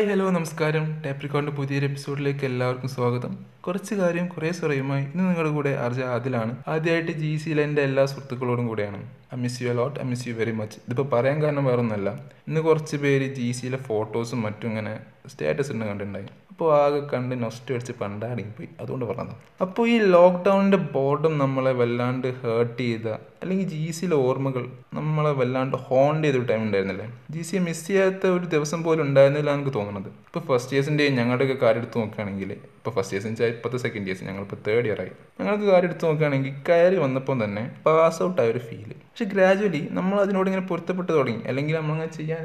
Hi hello നമസ്കാരം. ടേപ്രിക്കോണിന്റെ പുതിയൊരു എപ്പിസോഡിലേക്ക് എല്ലാവർക്കും സ്വാഗതം. കുറച്ച് കാര്യം കുറേ സ്വറയുമായി ഇന്ന് നിങ്ങളുടെ കൂടെ അർജ ആദിലാണ്. ആദ്യമായിട്ട് ജി സിയിലെ എന്റെ എല്ലാ സുഹൃത്തുക്കളോടും കൂടെയാണ്. I miss you a lot I miss you very much ഇതിപ്പോൾ പറയാൻ കാരണം വേറെ ഒന്നല്ല ഇന്ന് കുറച്ച് പേര് ജി സിയിലെ ഫോട്ടോസും മറ്റും ഇങ്ങനെ സ്റ്റാറ്റസ് ഉണ്ട് കണ്ടിട്ടുണ്ടായി. അപ്പോൾ ആകെ കണ്ട് നൊസ്റ്റ് അടിച്ച് പണ്ടാടിപ്പോയി അതുകൊണ്ട് പറഞ്ഞത്. അപ്പോൾ ഈ ലോക്ക്ഡൗണിന്റെ ബോർഡും നമ്മളെ വല്ലാണ്ട് ഹേർട്ട് ചെയ്ത അല്ലെങ്കിൽ ജി സിയിലെ ഓർമ്മകൾ നമ്മളെ വല്ലാണ്ട് ഹോണ്ട് ചെയ്തൊരു ടൈം ഉണ്ടായിരുന്നില്ലേ? ജി സിയെ മിസ് ചെയ്യാത്ത ഒരു ദിവസം പോലും ഉണ്ടായിരുന്നില്ല എനിക്ക് തോന്നുന്നത് ഇപ്പോൾ ഫസ്റ്റ് ഇയേഴ്സിന്റെ ഞങ്ങളുടെയൊക്കെ കാര്യം എടുത്ത് നോക്കുകയാണെങ്കിൽ ഇപ്പോൾ ഫസ്റ്റ് ഇയേഴ്സ് വെച്ചാൽ ഇപ്പോഴത്തെ സെക്കൻഡ് ഇയേഴ്സ് ഞങ്ങളിപ്പോൾ തേർഡ് ഇയർ ആയി. ഞങ്ങൾക്ക് കാര്യം എടുത്ത് നോക്കുകയാണെങ്കിൽ കയറി വന്നപ്പോൾ തന്നെ പാസ് ഔട്ട് ആയ ഒരു ഫീൽ പക്ഷെ ഗ്രാജുവലി നമ്മൾ അതിനോട് ഇങ്ങനെ പൊരുത്തപ്പെട്ട് തുടങ്ങി. അല്ലെങ്കിൽ നമ്മളങ്ങനെ ചെയ്യാൻ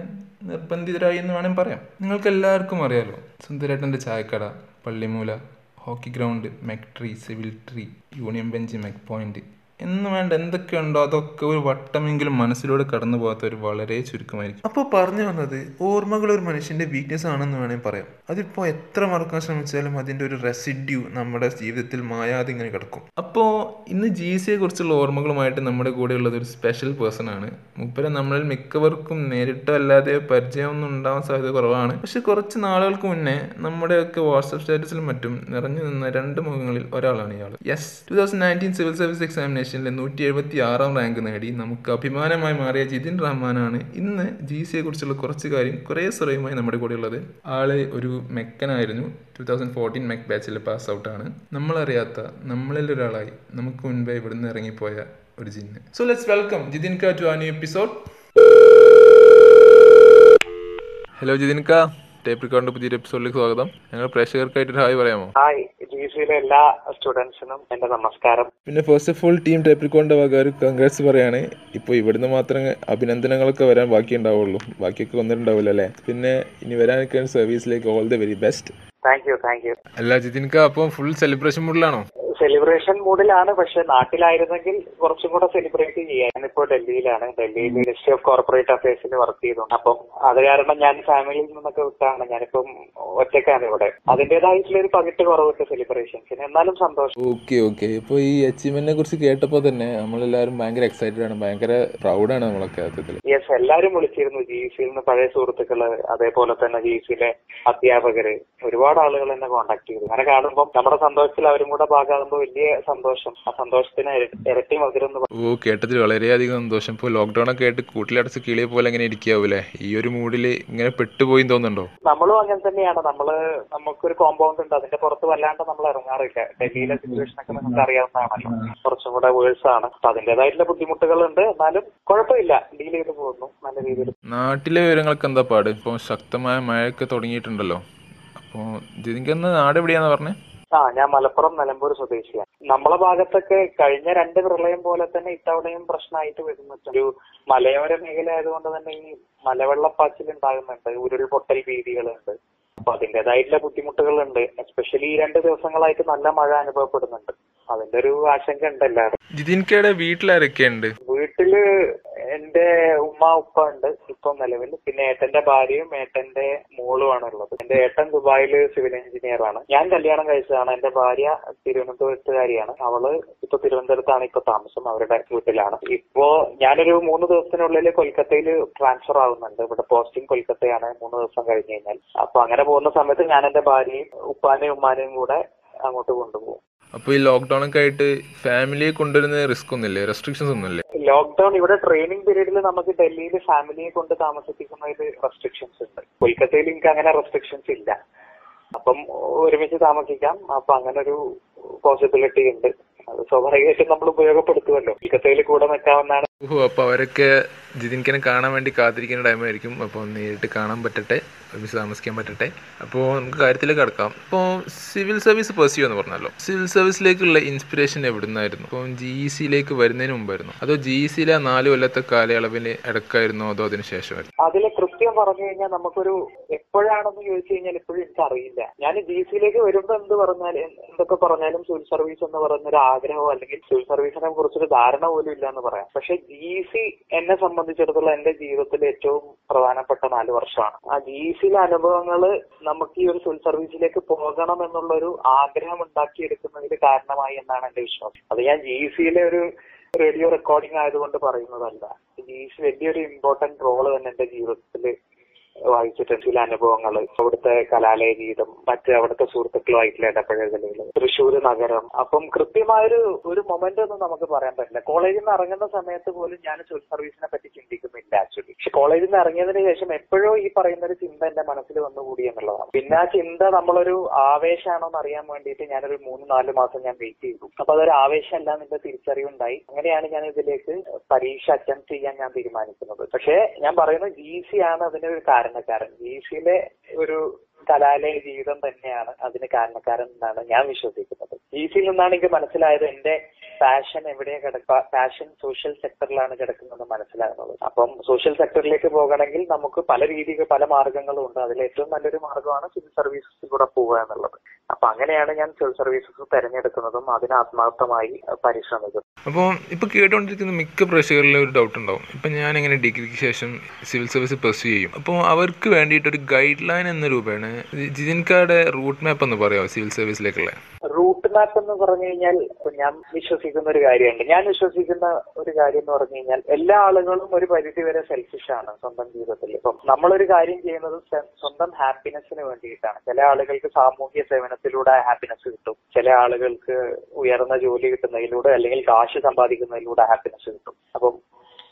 നിർബന്ധിതരായി എന്ന് വേണമെങ്കിൽ പറയാം. നിങ്ങൾക്ക് എല്ലാവർക്കും അറിയാലോ സുന്ദരേട്ടന്റെ ചായക്കട Pallimoola hockey ground mech tree civil tree union bench mech point. എന്ന് വേണ്ട എന്തൊക്കെയുണ്ടോ അതൊക്കെ ഒരു വട്ടമെങ്കിലും മനസ്സിലൂടെ കടന്നു പോകാത്ത ഒരു വളരെ ചുരുക്കമായിരിക്കും. അപ്പോൾ പറഞ്ഞു വന്നത് ഓർമ്മകൾ ഒരു മനുഷ്യന്റെ വീക്ക്നെസ് ആണെന്ന് വേണമെങ്കിൽ പറയാം. അതിപ്പോൾ എത്ര മറക്കാൻ ശ്രമിച്ചാലും അതിന്റെ ഒരു റെസിഡ്യൂ നമ്മുടെ ജീവിതത്തിൽ മായാതെ ഇങ്ങനെ കിടക്കും. അപ്പോൾ ഇന്ന് ജി സിയെ കുറിച്ചുള്ള ഓർമ്മകളുമായിട്ട് നമ്മുടെ കൂടെ ഉള്ളത് ഒരു സ്പെഷ്യൽ പേഴ്സൺ ആണ്. മുപ്പരെ നമ്മളിൽ മിക്കവർക്കും നേരിട്ടോ അല്ലാതെ പരിചയമൊന്നും ഉണ്ടാവാൻ സാധ്യത കുറവാണ്. പക്ഷെ കുറച്ച് നാളുകൾക്ക് മുന്നേ നമ്മുടെയൊക്കെ വാട്സപ്പ് സ്റ്റാറ്റസിലും മറ്റും നിറഞ്ഞു നിന്ന രണ്ട് മുഖങ്ങളിൽ ഒരാളാണ് ഇയാൾ yes two thousand nineteen civil service എക്സാമിനേഷനിലെ നൂറ്റി എഴുപത്തി ആറാം റാങ്ക് നേടി. നമുക്ക് അഭിമാനമായി മാറിയ ജിതിൻ റഹ്മാനാണ് ഇന്ന് ജി സിയെ കുറിച്ചുള്ള കുറച്ച് കാര്യം കുറേ സ്വറയുമായി നമ്മുടെ കൂടെ ഉള്ളത് ആൾ ഒരു മെക്കനായിരുന്നു. ടു തൗസൻഡ് ഫോർട്ടീൻ മെക് ബാച്ചിൽ പാസ് ഔട്ടാണ് നമ്മളറിയാത്ത നമ്മളിൽ ഒരാളായി നമുക്ക് മുൻപേ ഇവിടുന്ന് ഇറങ്ങിപ്പോയ ഒരു ജിന്ന് സോ ലെറ്റ്സ് വെൽക്കം ജിതിൻ കാ ടു ആ ന്യൂ എപ്പിസോഡ് ഹലോ ജിതിൻ കാ. ടേപ്പ് റെക്കോർഡിന്റെ പുതിയൊരു എപ്പിസോഡിലേക്ക് സ്വാഗതം. ഞങ്ങൾ പ്രേക്ഷകർക്കായിട്ട് ഹായ് പറയാമോ? ഹായ് ജിസിയിലെ എല്ലാ സ്റ്റുഡൻസിനും എന്റെ നമസ്കാരം. പിന്നെ ഫസ്റ്റ് ഓഫ് ഓൾ ടീം ടേപ്രിക്കോണിന്റെ വക ഒരു കൺഗ്രാറ്റ്സ് പറയാണ്. ഇപ്പൊ ഇവിടുന്ന് മാത്രമേ അഭിനന്ദനങ്ങളൊക്കെ വരാൻ ബാക്കി ഉണ്ടാവുള്ളൂ. ബാക്കിയൊക്കെ വന്നിട്ടുണ്ടാവില്ല അല്ലേ? പിന്നെ ഇനി വരാനൊക്കെ സർവീസിലേക്ക് all the very best thank you thank you അല്ല ജിതിൻക അപ്പം ഫുൾ സെലിബ്രേഷൻ മൂഡിലാണോ സെലിബ്രേഷൻ മൂഡിലാണ് പക്ഷെ നാട്ടിലായിരുന്നെങ്കിൽ കുറച്ചും കൂടെ സെലിബ്രേറ്റ് ചെയ്യാം. ഞാനിപ്പോ ഡൽഹിയിലാണ്. ഡൽഹിയിൽ മിനിസ്ട്രി ഓഫ് കോർപ്പറേറ്റ് അഫയേഴ്സിൽ വർക്ക് ചെയ്തുണ്ട് അപ്പം അത് കാരണം ഞാൻ ഫാമിലിയിൽ നിന്നൊക്കെ വിട്ടാണ്. ഞാനിപ്പം ഒറ്റക്കാണ് ഇവിടെ. അതിന്റേതായിട്ടുള്ള ഒരു പകിട്ട് കുറവുണ്ട് സെലിബ്രേഷൻസിന് എന്നാലും സന്തോഷം. ഓക്കെ ഓക്കെ ഇപ്പൊ ഈ അച്ചീവ്മെന്റിനെ കുറിച്ച് കേട്ടപ്പോ തന്നെ നമ്മളെല്ലാവരും ഭയങ്കര എക്സൈറ്റഡ് ആണ്. ഭയങ്കര പ്രൗഡാണ് നമ്മളൊക്കെ യെസ് എല്ലാരും വിളിച്ചിരുന്നു. ജി സിയിൽ നിന്ന് പഴയ സുഹൃത്തുക്കൾ അതേപോലെ തന്നെ ജി സിയിലെ അധ്യാപകര് ഒരുപാട് ആളുകൾ എന്നെ കോണ്ടാക്ട് ചെയ്തു. അങ്ങനെ കാണുമ്പോൾ നമ്മുടെ സന്തോഷത്തിൽ അവരും കൂടെ ഭാഗമാകുമ്പോൾ വലിയ സന്തോഷം. ആ സന്തോഷത്തിന് ഇരട്ടി മധുരം ഓ കേട്ടതിൽ വളരെയധികം സന്തോഷം. ഇപ്പോൾ ലോക്ക്ഡൌൺ ഒക്കെ ആയിട്ട് കൂട്ടിലടച്ച് കിളിയെ പോലെ അങ്ങനെ ഇരിക്കാവൂലേ? ഈ ഒരു മൂഡിൽ ഇങ്ങനെ പെട്ടുപോയി തോന്നുന്നുണ്ടോ? നമ്മളും അങ്ങനെ തന്നെയാണ്. നമ്മൾ നമുക്കൊരു കോമ്പൗണ്ട് ഉണ്ട്. അതിന്റെ പുറത്ത് വല്ലാണ്ട് നമ്മൾ ഇറങ്ങാറില്ല. ഡൽഹിയിലെ സിറ്റുവേഷൻ ഒക്കെ നിങ്ങൾക്ക് അറിയാവുന്നതാണ് കുറച്ചും കൂടെ വേഴ്സ് ആണ്. അപ്പൊ അതിന്റേതായിട്ടുള്ള ബുദ്ധിമുട്ടുകളുണ്ട്. എന്നാലും കുഴപ്പമില്ല. ഡീൽ ചെയ്ത് പോകുന്നു. നല്ല രീതിയിൽ. നാട്ടിലെ വിവരങ്ങൾക്ക് എന്താ പാട്? ഇപ്പോൾ ശക്തമായ മഴയൊക്കെ തുടങ്ങിയിട്ടുണ്ടല്ലോ. അപ്പോൾ ജിതിൻക്കെന്ന് നാട് എവിടെയാന്ന് പറഞ്ഞേ? ആ ഞാൻ മലപ്പുറം നിലമ്പൂർ സ്വദേശിയാണ്. നമ്മളെ ഭാഗത്തൊക്കെ കഴിഞ്ഞ രണ്ട് പ്രളയം പോലെ തന്നെ ഇത്തവണയും പ്രശ്നമായിട്ട് വരുന്നുണ്ട്. ഒരു മലയോര മേഖല ആയതുകൊണ്ട് തന്നെ ഈ മലവെള്ളപ്പാച്ചിൽ ഉണ്ടാകുന്നുണ്ട് ഉരുൾപൊട്ടൽ ഭീതികളുണ്ട്. അപ്പൊ അതിന്റേതായിട്ടുള്ള ബുദ്ധിമുട്ടുകളുണ്ട്. എസ്പെഷ്യലി ഈ രണ്ട് ദിവസങ്ങളായിട്ട് നല്ല മഴ അനുഭവപ്പെടുന്നുണ്ട്. അതിന്റെ ഒരു ആശങ്ക ഉണ്ട് എല്ലാവരും. ജിതിൻകയുടെ വീട്ടിലാരൊക്കെയുണ്ട് വീട്ടിൽ എന്റെ ഉമ്മ ഉപ്പ ഉണ്ട്. ഇപ്പൊ നിലവിൽ പിന്നെ ഏട്ടന്റെ ഭാര്യയും ഏട്ടന്റെ മോളുമാണ് ഉള്ളത്. എന്റെ ഏട്ടൻ ദുബായിൽ സിവിൽ എഞ്ചിനീയർ ആണ്. ഞാൻ കല്യാണം കഴിച്ചതാണ്. എന്റെ ഭാര്യ തിരുവനന്തപുരത്തുകാരിയാണ്. അവൾ ഇപ്പൊ തിരുവനന്തപുരത്താണ് ഇപ്പൊ താമസം. അവരുടെ വീട്ടിലാണ്. ഇപ്പോ ഞാനൊരു മൂന്ന് ദിവസത്തിനുള്ളിൽ കൊൽക്കത്തയിൽ ട്രാൻസ്ഫർ ആവുന്നുണ്ട്. ഇവിടെ പോസ്റ്റിംഗ് കൊൽക്കത്തയാണ് മൂന്ന് ദിവസം കഴിഞ്ഞു കഴിഞ്ഞാൽ. അപ്പൊ അങ്ങനെ പോകുന്ന സമയത്ത് ഞാൻ എന്റെ ഭാര്യയും ഉപ്പാനെയും ഉമ്മാനെയും കൂടെ അങ്ങോട്ട് കൊണ്ടുപോകും. അപ്പൊ ഈ ലോക്ക്ഡൌൺ ഒക്കെ ആയിട്ട് ഫാമിലിയെ കൊണ്ടുവരുന്ന റിസ്ക് ഒന്നുമില്ലേ? റെസ്ട്രിക്ഷൻസ് ഒന്നുമില്ലേ? ലോക്ക്ഡൌൺ ഇവിടെ ട്രെയിനിങ് പീരീഡിൽ നമുക്ക് ഡൽഹിയിൽ ഫാമിലിയെ കൊണ്ട് താമസിപ്പിക്കുന്നതിൽ റെസ്ട്രിക്ഷൻസ് ഉണ്ട്. കൊൽക്കത്തയിൽ എനിക്ക് അങ്ങനെ റെസ്ട്രിക്ഷൻസ് ഇല്ല. അപ്പം ഒരുമിച്ച് താമസിക്കാം. അപ്പൊ അങ്ങനെ ഒരു പോസിബിലിറ്റി ഉണ്ട്. അത് സ്വാഭാവികമായിട്ടും നമ്മൾ ഉപയോഗപ്പെടുത്തുമല്ലോ. കൊൽക്കത്തയിൽ കൂടെ നിൽക്കാവുന്നതാണ് ഓഹോ അപ്പോൾ അവരൊക്കെ ജിതിൻകനെ കാണാൻ വേണ്ടി കാത്തിരിക്കുന്ന ടൈമായിരിക്കും അപ്പോൾ നേരിട്ട് കാണാൻ പറ്റട്ടെ ഒരുമിച്ച് താമസിക്കാൻ പറ്റട്ടെ. അപ്പോൾ നമുക്ക് കാര്യത്തിലേക്ക് കടക്കാം. ഇപ്പോൾ സിവിൽ സർവീസ് പെർസ്യൂ എന്ന് പറഞ്ഞല്ലോ. സിവിൽ സർവീസിലേക്കുള്ള ഇൻസ്പിറേഷൻ എവിടെ നിന്നായിരുന്നു അപ്പോൾ ജി ഇ സിയിലേക്ക് വരുന്നതിന് മുമ്പായിരുന്നു. അതോ ജി ഇ സിയിലെ നാല് കൊല്ലത്തെ കാലയളവിന് ഇടക്കായിരുന്നോ? അതോ അതിന് ശേഷമായിരുന്നു? അതിലെ കൃത്യം പറഞ്ഞു കഴിഞ്ഞാൽ നമുക്കൊരു എപ്പോഴാണെന്ന് ചോദിച്ചു കഴിഞ്ഞാൽ ഇപ്പോഴും എനിക്ക് അറിയില്ല ഞാൻ ജി സിയിലേക്ക് വരുമ്പോൾ എന്ത് പറഞ്ഞാൽ എന്തൊക്കെ പറഞ്ഞാലും സിവിൽ സർവീസ് എന്ന് പറയുന്ന ഒരു ആഗ്രഹമോ അല്ലെങ്കിൽ സിവിൽ സർവീസിനെ കുറിച്ചൊരു ധാരണ പോലും ഇല്ല എന്ന് പറയാം. പക്ഷെ ജി സി എന്നെ സംബന്ധിച്ചിടത്തോളം എന്റെ ജീവിതത്തിൽ ഏറ്റവും പ്രധാനപ്പെട്ട നാല് വർഷമാണ്. ആ ജി സിയിലെ അനുഭവങ്ങൾ നമുക്ക് ഈ ഒരു സിവിൽ സർവീസിലേക്ക് പോകണം എന്നുള്ള ഒരു ആഗ്രഹം ഉണ്ടാക്കിയെടുക്കുന്നതിൽ കാരണമായി എന്നാണ് എന്റെ വിശ്വാസം. അത് ഞാൻ ജി സിയിലെ ഒരു റേഡിയോ റെക്കോർഡിംഗ് ആയതുകൊണ്ട് പറയുന്നതല്ല. സി വലിയൊരു ഇമ്പോർട്ടന്റ് റോൾ തന്നെ എന്റെ ജീവിതത്തിൽ വായിച്ചിട്ടുണ്ട് ചില അനുഭവങ്ങൾ അവിടുത്തെ കലാലയ ഗീതം മറ്റ് അവിടുത്തെ സുഹൃത്തുക്കളുമായിട്ടുള്ള ഇടപഴകലുകൾ തൃശ്ശൂർ നഗരം. അപ്പം കൃത്യമായൊരു ഒരു മൊമെന്റ് ഒന്നും നമുക്ക് പറയാൻ പറ്റില്ല. കോളേജിൽ നിന്ന് ഇറങ്ങുന്ന സമയത്ത് പോലും ഞാൻ സിവിൽ സർവീസിനെ പറ്റി ചിന്തിക്കുന്നില്ല ആക്ച്വലി പക്ഷെ കോളേജിൽ നിന്ന് ഇറങ്ങിയതിന് ശേഷം എപ്പോഴോ ഈ പറയുന്ന ഒരു ചിന്ത എന്റെ മനസ്സിൽ വന്നുകൂടി എന്നുള്ളതാണ്. പിന്നെ ആ ചിന്ത നമ്മളൊരു ആവേശമാണോ എന്ന് അറിയാൻ വേണ്ടിയിട്ട് ഞാനൊരു മൂന്ന് നാല് മാസം ഞാൻ വെയിറ്റ് ചെയ്തു. അപ്പൊ അതൊരു ആവേശമല്ല എന്നുള്ള തിരിച്ചറിവുണ്ടായി. അങ്ങനെയാണ് ഞാൻ ഇതിലേക്ക് പരീക്ഷ അറ്റംപ്റ്റ് ചെയ്യാൻ ഞാൻ തീരുമാനിക്കുന്നത്. പക്ഷേ ഞാൻ പറയുന്നത് ആണ് അതിനൊരു കാരണക്കാരൻ. സിയിലെ ഒരു കലാലയ ജീവിതം തന്നെയാണ് അതിന് കാരണക്കാരൻ എന്നാണ് ഞാൻ വിശ്വസിക്കുന്നത്. സിയിൽ നിന്നാണ് എനിക്ക് മനസ്സിലായത് എന്റെ പാഷൻ എവിടെയാ കിടക്കുക പാഷൻ സോഷ്യൽ സെക്ടറിലാണ് കിടക്കുന്നത് മനസ്സിലാകുന്നത്. അപ്പം സോഷ്യൽ സെക്ടറിലേക്ക് പോകണമെങ്കിൽ നമുക്ക് പല രീതിയിൽ പല മാർഗങ്ങളും ഉണ്ട് അതിൽ ഏറ്റവും നല്ലൊരു മാർഗമാണ് സിവിൽ സർവീസസിൽ കൂടെ പോവുക എന്നുള്ളത്. അപ്പൊ അങ്ങനെയാണ് ഞാൻ സിവിൽ സർവീസസ് തെരഞ്ഞെടുക്കുന്നതും അതിന് ആത്മാർത്ഥമായി പരിശ്രമിക്കുന്നത്. അപ്പോൾ ഇപ്പൊ കേട്ടുകൊണ്ടിരിക്കുന്ന മിക്ക പ്രേക്ഷകരിലും ഒരു ഡൗട്ട് ഉണ്ടാവും. ഇപ്പൊ ഞാൻ എങ്ങനെ ഡിഗ്രിക്ക് ശേഷം സിവിൽ സർവീസ് പെർസ്യൂ ചെയ്യും? അപ്പോൾ അവർക്ക് വേണ്ടിയിട്ട് ഒരു ഗൈഡ് ലൈൻ എന്ന രൂപയാണ് ജിതിൻകാരുടെ റൂട്ട് മാപ്പ് എന്ന് പറയാമോ സിവിൽ സർവീസിലേക്കുള്ള? മാപ്പ് എന്ന് പറഞ്ഞു കഴിഞ്ഞാൽ ഞാൻ വിശ്വസിക്കുന്ന ഒരു കാര്യമുണ്ട്. ഞാൻ വിശ്വസിക്കുന്ന ഒരു കാര്യം എന്ന് പറഞ്ഞു കഴിഞ്ഞാൽ എല്ലാ ആളുകളും ഒരു പരിധി വരെ സെൽഫിഷ് ആണ് സ്വന്തം ജീവിതത്തിൽ. ഇപ്പം നമ്മളൊരു കാര്യം ചെയ്യുന്നത് സ്വന്തം ഹാപ്പിനെസ്സിന് വേണ്ടിയിട്ടാണ്. ചില ആളുകൾക്ക് സാമൂഹ്യ സേവനത്തിലൂടെ ഹാപ്പിനെസ് കിട്ടും. ചില ആളുകൾക്ക് ഉയർന്ന ജോലി കിട്ടുന്നതിലൂടെ അല്ലെങ്കിൽ കാശ് സമ്പാദിക്കുന്നതിലൂടെ ഹാപ്പിനെസ് കിട്ടും. അപ്പം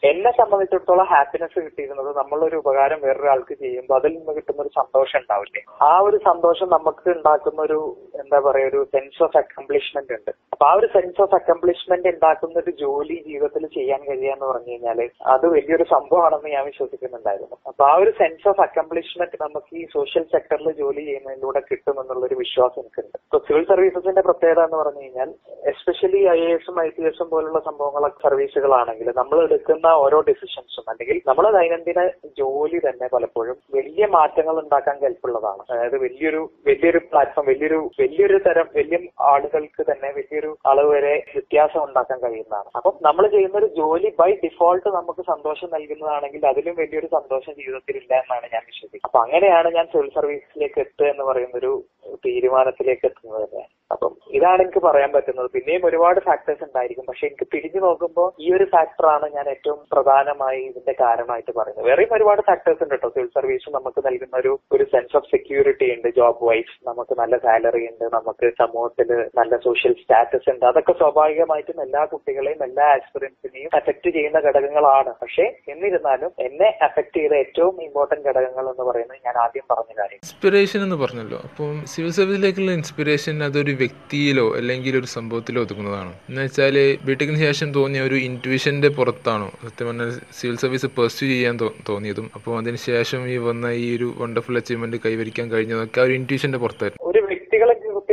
എന്നെ സംബന്ധിച്ചിടത്തോളം ഹാപ്പിനെസ് കിട്ടിയിരുന്നത് നമ്മളൊരു ഉപകാരം വേറൊരാൾക്ക് ചെയ്യുമ്പോൾ അതിൽ നിന്ന് കിട്ടുന്ന ഒരു സന്തോഷം ഉണ്ടാവില്ലേ? ആ ഒരു സന്തോഷം നമുക്ക് ഉണ്ടാക്കുന്ന ഒരു എന്താ പറയാ ഒരു സെൻസ് ഓഫ് അക്കംപ്ലിഷ്മെന്റ് ഉണ്ട്. അപ്പൊ ആ ഒരു സെൻസ് ഓഫ് അക്കംപ്ലിഷ്മെന്റ് ഉണ്ടാക്കുന്ന ഒരു ജോലി ജീവിതത്തിൽ ചെയ്യാൻ കഴിയാന്ന് പറഞ്ഞു കഴിഞ്ഞാൽ അത് വലിയൊരു സംഭവമാണെന്ന് ഞാൻ വിശ്വസിക്കുന്നുണ്ടായിരുന്നു. അപ്പൊ ആ ഒരു സെൻസ് ഓഫ് അക്കംപ്ലിഷ്മെന്റ് നമുക്ക് ഈ സോഷ്യൽ സെക്ടറിൽ ജോലി ചെയ്യുന്നതിലൂടെ കിട്ടുമെന്നുള്ള ഒരു വിശ്വാസം എനിക്കുണ്ട്. ഇപ്പൊ സിവിൽ സർവീസസിന്റെ പ്രത്യേകത എന്ന് പറഞ്ഞു കഴിഞ്ഞാൽ എസ്പെഷ്യലി ഐ എ എസും ഐ പി എസും പോലുള്ള സംഭവങ്ങളൊക്കെ സർവീസുകളാണെങ്കിൽ നമ്മൾ എടുക്കുന്ന ഓരോ ഡിസിഷൻസും അല്ലെങ്കിൽ നമ്മുടെ ദൈനംദിന ജോലി തന്നെ പലപ്പോഴും വലിയ മാറ്റങ്ങൾ ഉണ്ടാക്കാൻ കെൽപ്പുള്ളതാണ് അതായത് വലിയൊരു വലിയൊരു പ്ലാറ്റ്ഫോം വലിയൊരു വലിയൊരു തരം വലിയ ആളുകൾക്ക് തന്നെ വലിയൊരു അളവ് വരെ വ്യത്യാസം ഉണ്ടാക്കാൻ കഴിയുന്നതാണ്. അപ്പം നമ്മൾ ചെയ്യുന്ന ഒരു ജോലി ബൈ ഡിഫോൾട്ട് നമുക്ക് സന്തോഷം നൽകുന്നതാണെങ്കിൽ അതിലും വലിയൊരു സന്തോഷം ജീവിതത്തിൽ ഇല്ല എന്നാണ് ഞാൻ വിശ്വസിക്കുന്നത്. അപ്പൊ അങ്ങനെയാണ് ഞാൻ സിവിൽ സർവീസിലേക്ക് എത്തുക എന്ന് പറയുന്ന ഒരു തീരുമാനത്തിലേക്ക് എത്തുന്നത് തന്നെ. അപ്പം ഇതാണ് എനിക്ക് പറയാൻ പറ്റുന്നത്. പിന്നെയും ഒരുപാട് ഫാക്ടേഴ്സ് ഉണ്ടായിരിക്കും. പക്ഷെ എനിക്ക് തിരിഞ്ഞു നോക്കുമ്പോൾ ഈ ഒരു ഫാക്ടറാണ് ഞാൻ ഏറ്റവും പ്രധാനമായി ഇതിന്റെ കാരണമായിട്ട് പറയുന്നത്. വേറെയും ഒരുപാട് ഫാക്ടേഴ്സ് ഉണ്ട് കേട്ടോ സിവിൽ സർവീസ് നമുക്ക് നൽകുന്ന ഒരു ഒരു സെൻസ് ഓഫ് സെക്യൂരിറ്റി ഉണ്ട്. ജോബ് വൈസ് നമുക്ക് നല്ല സാലറി ഉണ്ട്. നമുക്ക് സമൂഹത്തിൽ നല്ല സോഷ്യൽ സ്റ്റാറ്റസ് ഉണ്ട്. അതൊക്കെ സ്വാഭാവികമായിട്ടും എല്ലാ കുട്ടികളെയും എല്ലാ ആക്സ്പീരിയൻസിനെയും അഫക്ട് ചെയ്യുന്ന ഘടകങ്ങളാണ്. പക്ഷേ എന്നിരുന്നാലും എന്നെ അഫക്ട് ചെയ്ത ഏറ്റവും ഇമ്പോർട്ടന്റ് ഘടകങ്ങൾ എന്ന് പറയുന്നത് ഞാൻ ആദ്യം പറഞ്ഞ കാര്യം. ഇൻസ്പിറേഷൻ എന്ന് പറഞ്ഞല്ലോ. അപ്പം സിവിൽ സർവീസിലേക്കുള്ള ഇൻസ്പിറേഷൻ അതൊരു വ്യക്തിയിലോ അല്ലെങ്കിൽ ഒരു സംഭവത്തിലോ ഒതുക്കുന്നതാണ്. എന്ന് വെച്ചാൽ ബിടെക്കിന് ശേഷം തോന്നിയ ഒരു ഇന്റുവിഷന്റെ പുറത്താണോ? സത്യം പറഞ്ഞാൽ സിവിൽ സർവീസ് പെർസ്യൂ ചെയ്യാൻ തോന്നിയതും. അപ്പോൾ അതിന് ശേഷം ഈ വന്ന ഈ ഒരു വണ്ടർഫുൾ അച്ചീവ്മെന്റ് കൈവരിക്കാൻ കഴിഞ്ഞതൊക്കെ ആ ഒരു ഇന്റുവിഷന്റെ പുറത്തായിരുന്നു. ഒരു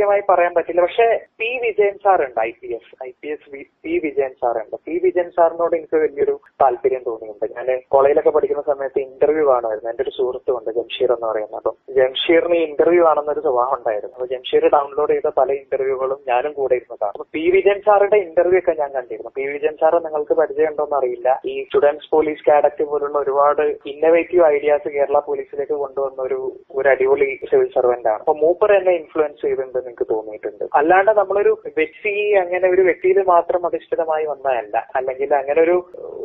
കൃത്യമായി പറയാൻ പറ്റില്ല. പക്ഷെ പി. വിജയൻ സാർ ഉണ്ട് I P S. I P S P. Vijayan sir ഉണ്ട്. പി. വിജയൻ സാറിനോട് എനിക്ക് വലിയൊരു താല്പര്യം തോന്നിയിട്ടുണ്ട്. ഞാൻ കോളേജിലൊക്കെ പഠിക്കുന്ന സമയത്ത് ഇന്റർവ്യൂ കാണുമായിരുന്നു. എന്റെ ഒരു സുഹൃത്തുണ്ട് ജംഷീർ എന്ന് പറയുന്നത് അപ്പം ജംഷീറിന് ഇന്റർവ്യൂ ആണെന്നൊരു സ്വഭാവം ഉണ്ടായിരുന്നു. അപ്പൊ ജംഷീർ ഡൗൺലോഡ് ചെയ്ത പല ഇന്റർവ്യൂകളും ഞാനും കൂടെ ഇരുന്നതാണ് അപ്പൊ പി. വിജയൻ സാറിന്റെ ഇന്റർവ്യൂ ഒക്കെ ഞാൻ കണ്ടിരുന്നു. പി. വിജയൻ സാറ് നിങ്ങൾക്ക് പരിചയമുണ്ടോന്ന് അറിയില്ല. ഈ സ്റ്റുഡൻസ് പോലീസ് കാഡറ്റ് പോലുള്ള ഒരുപാട് ഇന്നവേറ്റീവ് ഐഡിയാസ് കേരള പോലീസിലേക്ക് കൊണ്ടുവന്ന ഒരു ഒരു അടിപൊളി സിവിൽ സർവന്റ് ആണ്. അപ്പൊ മൂപ്പർ എന്നെ ഇൻഫ്ലുവൻസ് ചെയ്തിട്ടുണ്ടെന്ന് എനിക്ക് തോന്നിയിട്ടുണ്ട്. അല്ലാണ്ട് നമ്മളൊരു വ്യക്തി അങ്ങനെ ഒരു വ്യക്തിയിൽ മാത്രം അധിഷ്ഠിതമായി വന്നതല്ല. അല്ലെങ്കിൽ അങ്ങനെ ഒരു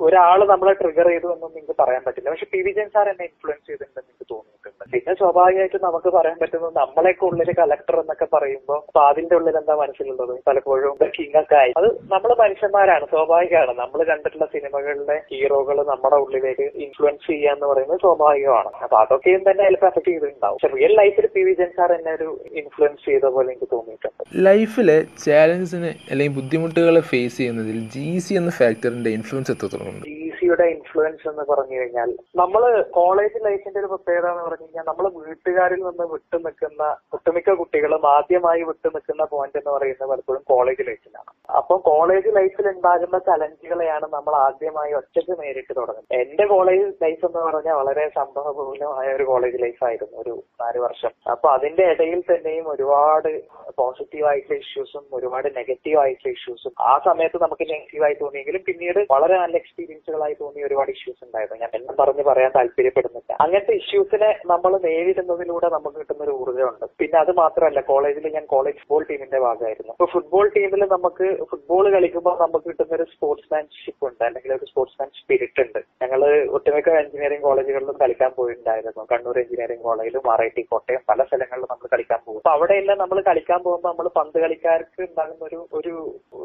ഒരാൾ നമ്മളെ ട്രിഗർ ചെയ്തു എന്നൊന്നും നിങ്ങൾക്ക് പറയാൻ പറ്റില്ല. പക്ഷെ പി വിജയൻ സാർ എന്നെ ഇൻഫ്ലുവൻസ് ചെയ്തിട്ടുണ്ടെന്ന് എനിക്ക് തോന്നിയിട്ടുണ്ട്. പിന്നെ സ്വാഭാവികമായിട്ടും നമുക്ക് പറയാൻ പറ്റുന്നത് നമ്മളെയൊക്കെ ഉള്ളിൽ കലക്ടർ എന്നൊക്കെ പറയുമ്പോൾ അപ്പൊ അതിന്റെ ഉള്ളിൽ എന്താ മനസ്സിലുള്ളത്? പലപ്പോഴും കിങ് ഒക്കെ ആയി. അത് നമ്മൾ മനുഷ്യന്മാരാണ് സ്വാഭാവികമാണ്. നമ്മൾ കണ്ടിട്ടുള്ള സിനിമകളിലെ ഹീറോകൾ നമ്മുടെ ഉള്ളിലേക്ക് ഇൻഫ്ലുവൻസ് ചെയ്യുക എന്ന് പറയുന്നത് സ്വാഭാവികമാണ്. അപ്പൊ അതൊക്കെയും തന്നെ ചിലപ്പോൾ അഫക്ട് ചെയ്തിട്ടുണ്ടാവും. പക്ഷെ റിയൽ ലൈഫിൽ പി വിജയൻ സാർ എന്നെ ഒരു ഇൻഫ്ലുവൻസ് ചെയ്ത പോലെ എനിക്ക് തോന്നിയിട്ടുണ്ട്. ലൈഫിലെ ചാലഞ്ചസിന് അല്ലെങ്കിൽ ബുദ്ധിമുട്ടുകളെ ഫേസ് ചെയ്യുന്നതിൽ ജി സി എന്ന ഫാക്ടറിന്റെ ഇൻഫ്ലുവൻസ് എത്രത്തോളം സിയുടെ ഇൻഫ്ലുവൻസ് എന്ന് പറഞ്ഞു കഴിഞ്ഞാൽ നമ്മൾ കോളേജ് ലൈഫിന്റെ ഒരു പ്രത്യേകത എന്ന് പറഞ്ഞു കഴിഞ്ഞാൽ നമ്മൾ വീട്ടുകാരിൽ നിന്ന് വിട്ടു നിൽക്കുന്ന ഒട്ടുമിക്ക കുട്ടികളും ആദ്യമായി വിട്ടു നിൽക്കുന്ന പോയിന്റ് എന്ന് പറയുന്നത് പലപ്പോഴും കോളേജ് ലൈഫിലാണ് അപ്പോൾ കോളേജ് ലൈഫിൽ ഉണ്ടാകുന്ന ചലഞ്ചുകളെയാണ് നമ്മൾ ആദ്യമായി ഒറ്റയ്ക്ക് നേരിട്ട് തുടങ്ങുന്നത്. എന്റെ കോളേജ് ലൈഫ് എന്ന് പറഞ്ഞാൽ വളരെ സംഭവബഹുലമായ ഒരു കോളേജ് ലൈഫായിരുന്നു ഒരു നാല് വർഷം. അപ്പൊ അതിന്റെ ഇടയിൽ തന്നെയും ഒരുപാട് പോസിറ്റീവ് ആയിട്ടുള്ള ഇഷ്യൂസും ഒരുപാട് നെഗറ്റീവ് ആയിട്ടുള്ള ഇഷ്യൂസും ആ സമയത്ത് നമുക്ക് നെഗറ്റീവ് ആയി തോന്നിയെങ്കിലും പിന്നീട് വളരെ നല്ല എക്സ്പീരിയൻസുകളായി തോന്നിയ ഒരുപാട് ഇഷ്യൂസ് ഉണ്ടായിരുന്നു. ഞാൻ എല്ലാം പറഞ്ഞ് പറയാൻ താല്പര്യപ്പെടുന്നില്ല. അങ്ങനത്തെ ഇഷ്യൂസിനെ നമ്മൾ നേരിടുന്നതിലൂടെ നമുക്ക് കിട്ടുന്ന ഒരു ഊർജമുണ്ട്. പിന്നെ അത് മാത്രമല്ല കോളേജിൽ ഞാൻ കോളേജ് ഫുട്ബോൾ ടീമിന്റെ ഭാഗമായിരുന്നു. അപ്പൊ ഫുട്ബോൾ ടീമിൽ നമുക്ക് ഫുട്ബോൾ കളിക്കുമ്പോൾ നമുക്ക് കിട്ടുന്ന ഒരു സ്പോർട്സ്മാൻഷിപ്പ് ഉണ്ട് അല്ലെങ്കിൽ ഒരു സ്പോർട്സ്മാൻ സ്പിരിറ്റ് ഉണ്ട്. ഞങ്ങൾ ഒട്ടുമിക്ക എഞ്ചിനീയറിംഗ് കോളേജുകളിലും കളിക്കാൻ പോയിട്ടുണ്ടായിരുന്നു. കണ്ണൂർ എഞ്ചിനീയറിംഗ് കോളേജിലും ആർ ഐ ടി കോട്ടയം പല സ്ഥലങ്ങളിലും നമ്മൾ കളിക്കാൻ പോകും. അപ്പൊ അവിടെയെല്ലാം നമ്മൾ കളിക്കാൻ പോകുമ്പോൾ നമ്മൾ പന്ത് കളിക്കാർക്ക് ഉണ്ടാകുന്ന ഒരു ഒരു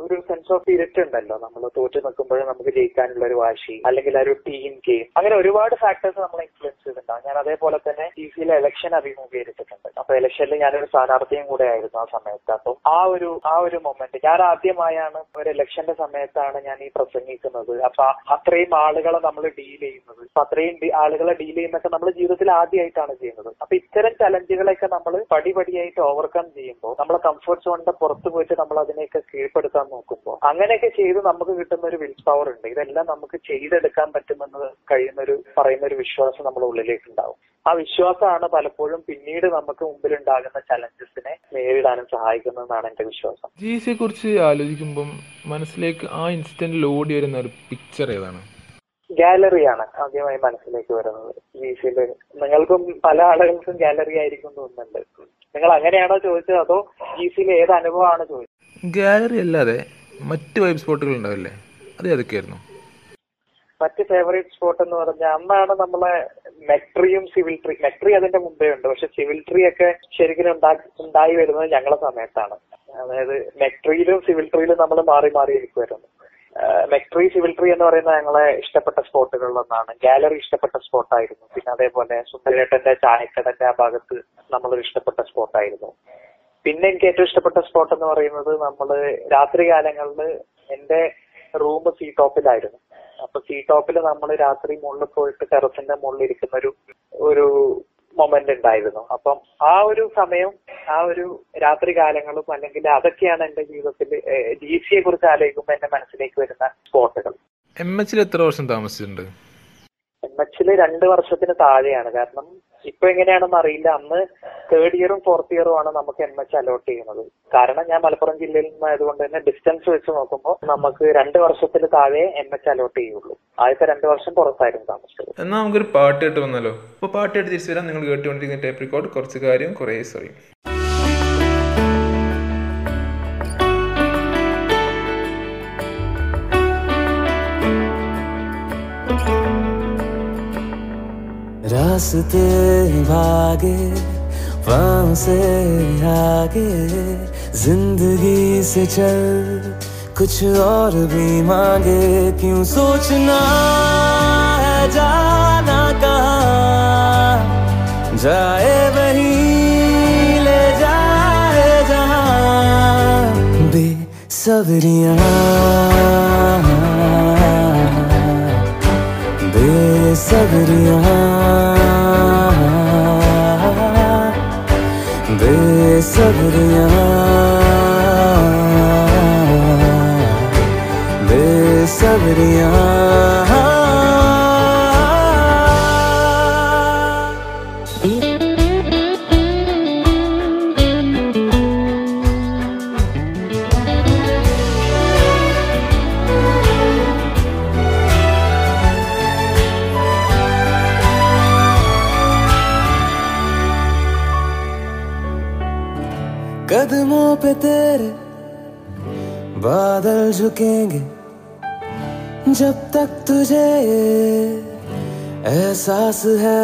ഒരു സെൻസ് ഓഫ് സ്പിരിറ്റ് ഉണ്ടല്ലോ. നമ്മൾ തോറ്റു നിൽക്കുമ്പോഴും നമുക്ക് ജയിക്കാനുള്ള ഒരു വാശി അല്ലെങ്കിൽ ആ ഒരു ടീം ഗെയിം അങ്ങനെ ഒരുപാട് ഫാക്ടേഴ്സ് നമ്മളെ ഇൻഫ്ലുവൻസ് ചെയ്തിട്ടുണ്ടാവും ഞാൻ അതേപോലെ തന്നെ ടി സിയിലെ ഇലക്ഷൻ അഭിമുഖീകരിച്ചിട്ടുണ്ട് അപ്പൊ ഇലക്ഷനിൽ ഞാനൊരു സ്ഥാനാർത്ഥിയും കൂടെ ആയിരുന്നു ആ സമയത്ത്. അപ്പം ആ ഒരു ആ ഒരു മൊമെന്റ് ഞാൻ ആദ്യമായാണ് ഒരു ഇലക്ഷന്റെ സമയത്താണ് ഞാൻ ഈ പ്രസംഗിക്കുന്നത്. അപ്പൊ അത്രയും ആളുകളെ നമ്മൾ ഡീൽ ചെയ്യുന്നത്. അപ്പൊ അത്രയും ആളുകളെ ഡീൽ ചെയ്യുന്നൊക്കെ നമ്മൾ ജീവിതത്തിൽ ആദ്യമായിട്ടാണ് ചെയ്യുന്നത്. അപ്പൊ ഇത്തരം ചലഞ്ചുകളൊക്കെ നമ്മൾ പടിപടിയായിട്ട് ഓവർകം ചെയ്യുമ്പോൾ നമ്മളെ കംഫർട്ട് സോണിന്റെ പുറത്ത് പോയിട്ട് നമ്മൾ അതിനെയൊക്കെ കീഴ്പ്പെടുത്താൻ നോക്കുമ്പോൾ അങ്ങനെയൊക്കെ ചെയ്ത് നമുക്ക് കിട്ടുന്ന ഒരു വിൽ പവർ ഉണ്ട്. ഇതെല്ലാം നമുക്ക് ചെയ്തെടുക്കാൻ പറ്റുമെന്ന് കഴിയുന്ന ഒരു പറയുന്ന ഒരു വിശ്വാസം നമ്മുടെ ഉള്ളിലേക്ക് ഉണ്ടാവും ആ വിശ്വാസമാണ് പലപ്പോഴും പിന്നീട് നമുക്ക് മുമ്പിൽ ഉണ്ടാകുന്ന ചലഞ്ചസിനെ നേരിടാനും സഹായിക്കുന്നതെന്നാണ് എന്റെ വിശ്വാസം. ജി സിയെ കുറിച്ച് ആലോചിക്കുമ്പം മനസ്സിലേക്ക് ആ ഇൻസ്റ്റന്റിൽ ഓടി വരുന്ന ഒരു പിക്ചർ ഏതാണ്? ഗാലറിയാണ് ആദ്യമായി മനസ്സിലേക്ക് വരുന്നത്. ജീസിയിൽ നിങ്ങൾക്കും പല ആളുകൾക്കും ഗാലറി ആയിരിക്കും തോന്നുന്നുണ്ട്. നിങ്ങൾ അങ്ങനെയാണോ ചോദിച്ചത്? അതോ ജീസിൽ ഏത് അനുഭവമാണ് ചോദിച്ചത്? ഗാലറി അല്ലാതെ മറ്റ് വൈബ് സ്പോട്ടുകൾ ഉണ്ടാവില്ലേ? അത് ഏതൊക്കെയായിരുന്നു? മറ്റ് ഫേവറേറ്റ് സ്പോട്ട് എന്ന് പറഞ്ഞാൽ അന്നാണ് നമ്മളെ മെട്രിയും സിവിൽ ട്രീ മെട്രി അതിന്റെ മുമ്പേ ഉണ്ട്. പക്ഷെ സിവിൽ ട്രീ ഒക്കെ ശരിക്കും ഉണ്ടാ- ഉണ്ടായി വരുന്നത് ഞങ്ങളെ സമയത്താണ്. അതായത് മെട്രിയിലും സിവിൽ ട്രീയിലും നമ്മൾ മാറി മാറി ഇരിക്കുമായിരുന്നു മെട്രി സിവിൽ ട്രീ എന്ന് പറയുന്നത് ഞങ്ങളെ ഇഷ്ടപ്പെട്ട സ്പോട്ടുകളിലൊന്നാണ്. ഗാലറി ഇഷ്ടപ്പെട്ട സ്പോട്ടായിരുന്നു. പിന്നെ അതേപോലെ സുന്ദരേട്ടന്റെ ചായക്കടന്റെ ആ ഭാഗത്ത് നമ്മളൊരു ഇഷ്ടപ്പെട്ട സ്പോട്ടായിരുന്നു. പിന്നെ എനിക്ക് ഏറ്റവും ഇഷ്ടപ്പെട്ട സ്പോട്ട് എന്ന് പറയുന്നത് നമ്മൾ രാത്രി കാലങ്ങളിൽ എന്റെ റൂം സീ ടോപ്പിലായിരുന്നു അപ്പൊ സീ ടോപ്പിൽ നമ്മൾ രാത്രി മുകളിൽ പോയിട്ട് ടെറസിന്റെ മുകളിൽ ഇരിക്കുന്ന ഒരു ഒരു മൊമെന്റ് ഉണ്ടായിരുന്നു. അപ്പം ആ ഒരു സമയം ആ ഒരു രാത്രി കാലങ്ങളും അല്ലെങ്കിൽ അതൊക്കെയാണ് എന്റെ ജീവിതത്തിൽ ജി സിയെ കുറിച്ച് ആലോചിക്കുമ്പോൾ എന്റെ മനസ്സിലേക്ക് വരുന്ന സ്പോട്ടുകൾ. എം എച്ചിൽ എത്ര വർഷം താമസിച്ചിട്ടുണ്ട്? എം എച്ചിൽ രണ്ട് വർഷത്തിന് താഴെയാണ്. കാരണം ഇപ്പൊ എങ്ങനെയാണെന്ന് അറിയില്ല. അന്ന് തേർഡ് ഇയറും ഫോർത്ത് ഇയറും ആണ് നമുക്ക് എം എച്ച് അലോട്ട് ചെയ്യുന്നത്. കാരണം ഞാൻ മലപ്പുറം ജില്ലയിൽ നിന്നായതുകൊണ്ട് തന്നെ ഡിസ്റ്റൻസ് വെച്ച് നോക്കുമ്പോൾ നമുക്ക് രണ്ട് വർഷത്തിൽ താഴെ എം എച്ച് അലോട്ട് ചെയ്യുള്ളൂ. ആദ്യത്തെ രണ്ട് വർഷം പുറത്തായിരുന്നു താമസിച്ചത്. എന്നാൽ നമുക്കൊരു പാട്ട് കേട്ട് വന്നാലോ? അപ്പൊ പാട്ട് കേട്ട് തിരിച്ചു വരാം. നിങ്ങൾ കേട്ടുകൊണ്ടിരിക്കുന്ന ടേപ്പ് റെക്കോർഡ് കുറച്ച് കാര്യം കുറേ സോറി रास्ते भागे, वहाँ से आगे, ज़िंदगी से चल, कुछ और भी मांगे। क्यों सोचना है, जाना कहाँ? जाए वही, ले जाए जहाँ। बेसब्रियाँ। बेसब्रियाँ। बेसब्रियाँ बेसब्रियाँ। झुकेंगे जब तक तुझे एहसास है।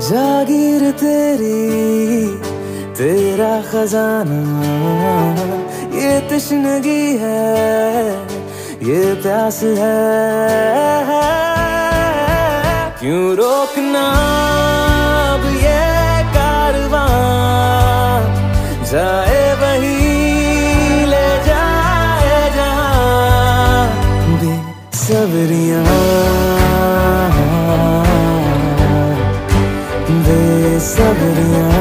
जागीर तेरी, तेरा खजाना, ये तश्नगी है, ये प्यास है। क्यों रोकना अब ये कारवां? जाए वही बेसब्रियाँ।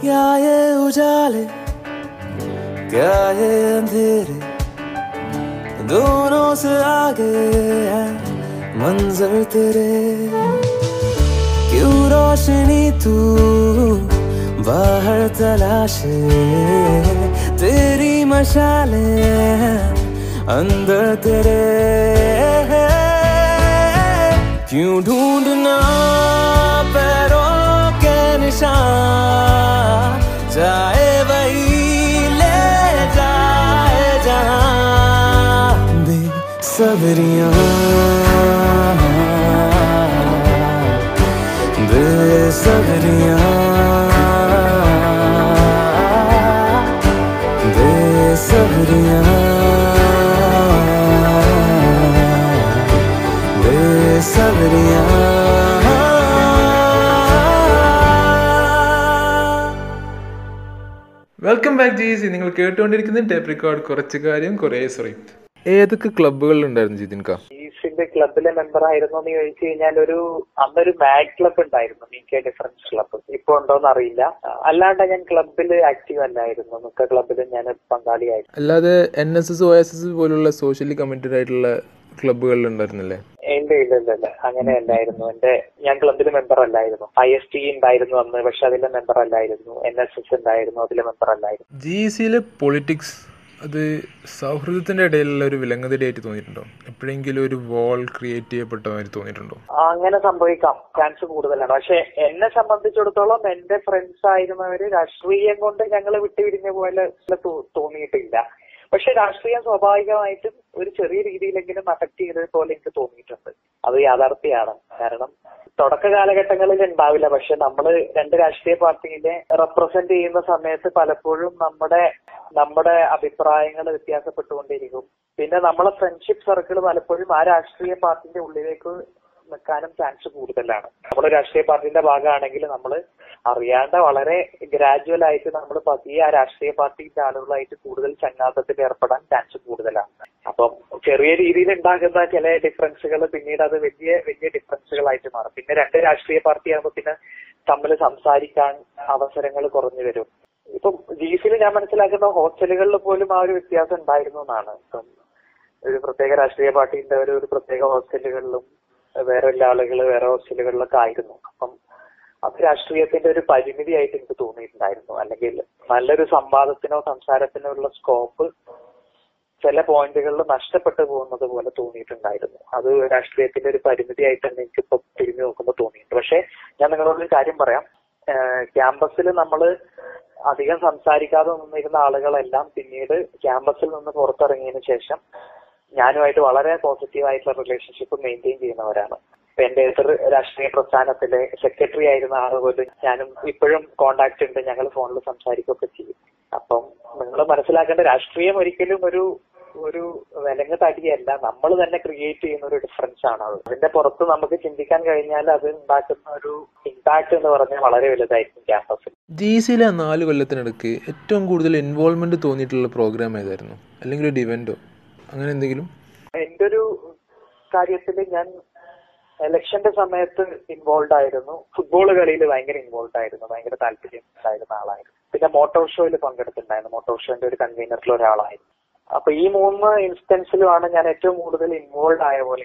क्या ये उजाले? क्या ये अंधेरे? दोनों से आगे है मंजर तेरे। क्यों रोशनी तू बाहर तलाशे? तेरी मशाले अंदर तेरे। क्यों ढूंढना हमेशा जाए वही ले जाए जा बे सबरिया। बे सबरिया। बे सबरिया। बे सबरिया। വെൽക്കം ബാക്ക് ജീസി നിങ്ങൾ കേട്ടുകൊണ്ടിരിക്കുന്ന ടേപ്പ് റെക്കോർഡ് കുറച്ച് കാര്യം കുറേ സോറി ഏതൊക്കെ ക്ലബ്ബുകൾ ഉണ്ടായിരുന്നു ജിതിൻക ഈസിന്റെ ക്ലബിലെ മെമ്പർ ആയിരുന്നു എന്ന് ചോദിച്ചു കഴിഞ്ഞാൽ ഒരു അന്നൊരു മാഗ് ക്ലബ് ഉണ്ടായിരുന്നു. മീ കെ ഡിഫറൻസ് ക്ലബ് ഇപ്പൊ ഉണ്ടോന്ന് അറിയില്ല. അല്ലാണ്ട് ഞാൻ ക്ലബിൽ ആക്റ്റീവ് അല്ലായിരുന്നു മിക്ക ക്ലബിലും ഞാൻ പങ്കാളിയായിരുന്നു. അല്ലാതെ N S S O S S പോലുള്ള സോഷ്യലി കമ്മിറ്റഡ് ആയിട്ടുള്ള ക്ലബ്ബുകളിൽ ഉണ്ടായിരുന്നില്ലേ ഇല്ല ഇല്ല ഇല്ല. ഇല്ല അങ്ങനെയല്ലായിരുന്നു എന്റെ ഞാൻ ക്ലബിൽ മെമ്പർ അല്ലായിരുന്നു. ഐ എസ് ടി ഉണ്ടായിരുന്നു അന്ന് പക്ഷെ അതിലെ മെമ്പർ അല്ലായിരുന്നു. എൻ എസ് എസ് ഉണ്ടായിരുന്നു അതിലെ മെമ്പർ അല്ലായിരുന്നു. ജി സിയിലെ പൊളിറ്റിക്സ് അത് സൗഹൃദത്തിന്റെ ഇടയിലുള്ള ഒരു വിലങ്ങതിടയായിട്ട് തോന്നിയിട്ടുണ്ടോ? എപ്പോഴെങ്കിലും ഒരു വാൾ ക്രിയേറ്റ് ചെയ്യപ്പെട്ടതായിട്ട് തോന്നിയിട്ടുണ്ടോ? അങ്ങനെ സംഭവിക്കാം. ചാൻസ് കൂടുതലാണ്. പക്ഷെ എന്നെ സംബന്ധിച്ചിടത്തോളം എന്റെ ഫ്രണ്ട്സ് ആയിരുന്നവര് രാഷ്ട്രീയം കൊണ്ട് ഞങ്ങൾ വിട്ടുപിരിഞ്ഞ പോലെ തോന്നിയിട്ടില്ല. പക്ഷെ രാഷ്ട്രീയം സ്വാഭാവികമായിട്ടും ഒരു ചെറിയ രീതിയിലെങ്കിലും അഫക്ട് ചെയ്തത് പോലെ എനിക്ക് തോന്നിയിട്ടുണ്ട്. അത് യാഥാർത്ഥ്യമാണ്. കാരണം തുടക്ക കാലഘട്ടങ്ങളിൽ ഉണ്ടാവില്ല. പക്ഷെ നമ്മൾ രണ്ട് രാഷ്ട്രീയ പാർട്ടിയിലെ റെപ്രസെന്റ് ചെയ്യുന്ന സമയത്ത് പലപ്പോഴും നമ്മുടെ നമ്മുടെ അഭിപ്രായങ്ങൾ വ്യത്യാസപ്പെട്ടുകൊണ്ടിരിക്കും പിന്നെ നമ്മളെ ഫ്രണ്ട്ഷിപ്പ് സർക്കിൾ പലപ്പോഴും ആ രാഷ്ട്രീയ പാർട്ടിന്റെ ഉള്ളിലേക്ക് നിൽക്കാനും ചാൻസ് കൂടുതലാണ്. നമ്മൾ രാഷ്ട്രീയ പാർട്ടിന്റെ ഭാഗമാണെങ്കിൽ നമ്മൾ അറിയാണ്ട് വളരെ ഗ്രാജുവൽ ആയിട്ട് നമ്മൾ പതിയെ ആ രാഷ്ട്രീയ പാർട്ടിന്റെ ആളുകളായിട്ട് കൂടുതൽ ചങ്ങാത്തത്തിൽ ഏർപ്പെടാൻ ചാൻസ് കൂടുതലാണ്. അപ്പം ചെറിയ രീതിയിൽ ഉണ്ടാകുന്ന ചില ഡിഫറൻസുകൾ പിന്നീട് അത് വലിയ വലിയ ഡിഫറൻസുകളായിട്ട് മാറും. പിന്നെ രണ്ട് രാഷ്ട്രീയ പാർട്ടി ആകുമ്പോൾ പിന്നെ തമ്മിൽ സംസാരിക്കാൻ അവസരങ്ങൾ കുറഞ്ഞു വരും. ഇപ്പം ജീസിൽ ഞാൻ മനസ്സിലാക്കുന്ന ഹോസ്റ്റലുകളിൽ പോലും ആ ഒരു വ്യത്യാസം ഉണ്ടായിരുന്നു എന്നാണ്. ഇപ്പം ഒരു പ്രത്യേക രാഷ്ട്രീയ പാർട്ടിന്റെ ഒരു പ്രത്യേക ഹോസ്റ്റലുകളിലും വേറെ എല്ലാ ആളുകൾ വേറെ ഹോസ്റ്റലുകളിലൊക്കെ ആയിരുന്നു. അപ്പം അത് രാഷ്ട്രീയത്തിന്റെ ഒരു പരിമിതിയായിട്ട് എനിക്ക് തോന്നിയിട്ടുണ്ടായിരുന്നു. അല്ലെങ്കിൽ നല്ലൊരു സംവാദത്തിനോ സംസാരത്തിനോ ഉള്ള സ്കോപ്പ് ചില പോയിന്റുകളിൽ നഷ്ടപ്പെട്ടു പോകുന്നത് പോലെ തോന്നിയിട്ടുണ്ടായിരുന്നു. അത് രാഷ്ട്രീയത്തിന്റെ ഒരു പരിമിതിയായിട്ട് തന്നെ എനിക്കിപ്പോ തിരിഞ്ഞു നോക്കുമ്പോൾ തോന്നിയിട്ടുണ്ട്. പക്ഷെ ഞാൻ നിങ്ങളോട് ഒരു കാര്യം പറയാം. ക്യാമ്പസിൽ നമ്മൾ അധികം സംസാരിക്കാതെ നിന്നിരുന്ന ആളുകളെല്ലാം പിന്നീട് ക്യാമ്പസിൽ നിന്ന് പുറത്തിറങ്ങിയതിനു ശേഷം ഞാനുമായിട്ട് വളരെ പോസിറ്റീവ് ആയിട്ടുള്ള റിലേഷൻഷിപ്പ് മെയിന്റെയിൻ ചെയ്യുന്നവരാണ്. ഇപ്പൊ എന്റെ എതിർ രാഷ്ട്രീയ പ്രസ്ഥാനത്തിലെ സെക്രട്ടറി ആയിരുന്ന ആൾ പോലും ഞാനും ഇപ്പോഴും കോണ്ടാക്ട് ഉണ്ട് ഞങ്ങൾ ഫോണിൽ സംസാരിക്കുകയൊക്കെ ചെയ്യും. അപ്പം നിങ്ങൾ മനസ്സിലാക്കേണ്ട രാഷ്ട്രീയം ഒരിക്കലും ഒരു ഒരു വിലങ്ങ് തടിയല്ല. നമ്മൾ തന്നെ ക്രിയേറ്റ് ചെയ്യുന്ന ഒരു ഡിഫറൻസ് ആണ് അത്. അതിന്റെ പുറത്ത് നമുക്ക് ചിന്തിക്കാൻ കഴിഞ്ഞാൽ അത് ഉണ്ടാക്കുന്ന ഒരു ഇമ്പാക്ട് എന്ന് പറഞ്ഞാൽ വളരെ വലുതായിരിക്കും ക്യാമ്പസിൽ ജി സിയിലെ നാല് കൊല്ലത്തിനിടയ്ക്ക് ഏറ്റവും കൂടുതൽ ഇൻവോൾവ്മെന്റ് തോന്നിയിട്ടുള്ള പ്രോഗ്രാം ഏതായിരുന്നു? അല്ലെങ്കിൽ ഒരു ഇവന്റോ അങ്ങനെ എന്തെങ്കിലും? എന്റെ ഒരു കാര്യത്തിൽ ഞാൻ ഇലക്ഷന്റെ സമയത്ത് ഇൻവോൾവ് ആയിരുന്നു. ഫുട്ബോൾ കളിയിൽ ഭയങ്കര ഇൻവോൾവ് ആയിരുന്നു. ഭയങ്കര താല്പര്യം ഉണ്ടായിരുന്ന ആളായിരുന്നു. പിന്നെ മോട്ടോർ ഷോയിൽ പങ്കെടുത്തിട്ടുണ്ടായിരുന്നു. മോട്ടോർ ഷോന്റെ ഒരു കൺവീനറിൽ ഒരാളായിരുന്നു. അപ്പൊ ഈ മൂന്ന് ഇൻസ്റ്റൻസിലുമാണ് ഞാൻ ഏറ്റവും കൂടുതൽ ഇൻവോൾവ് ആയ പോലെ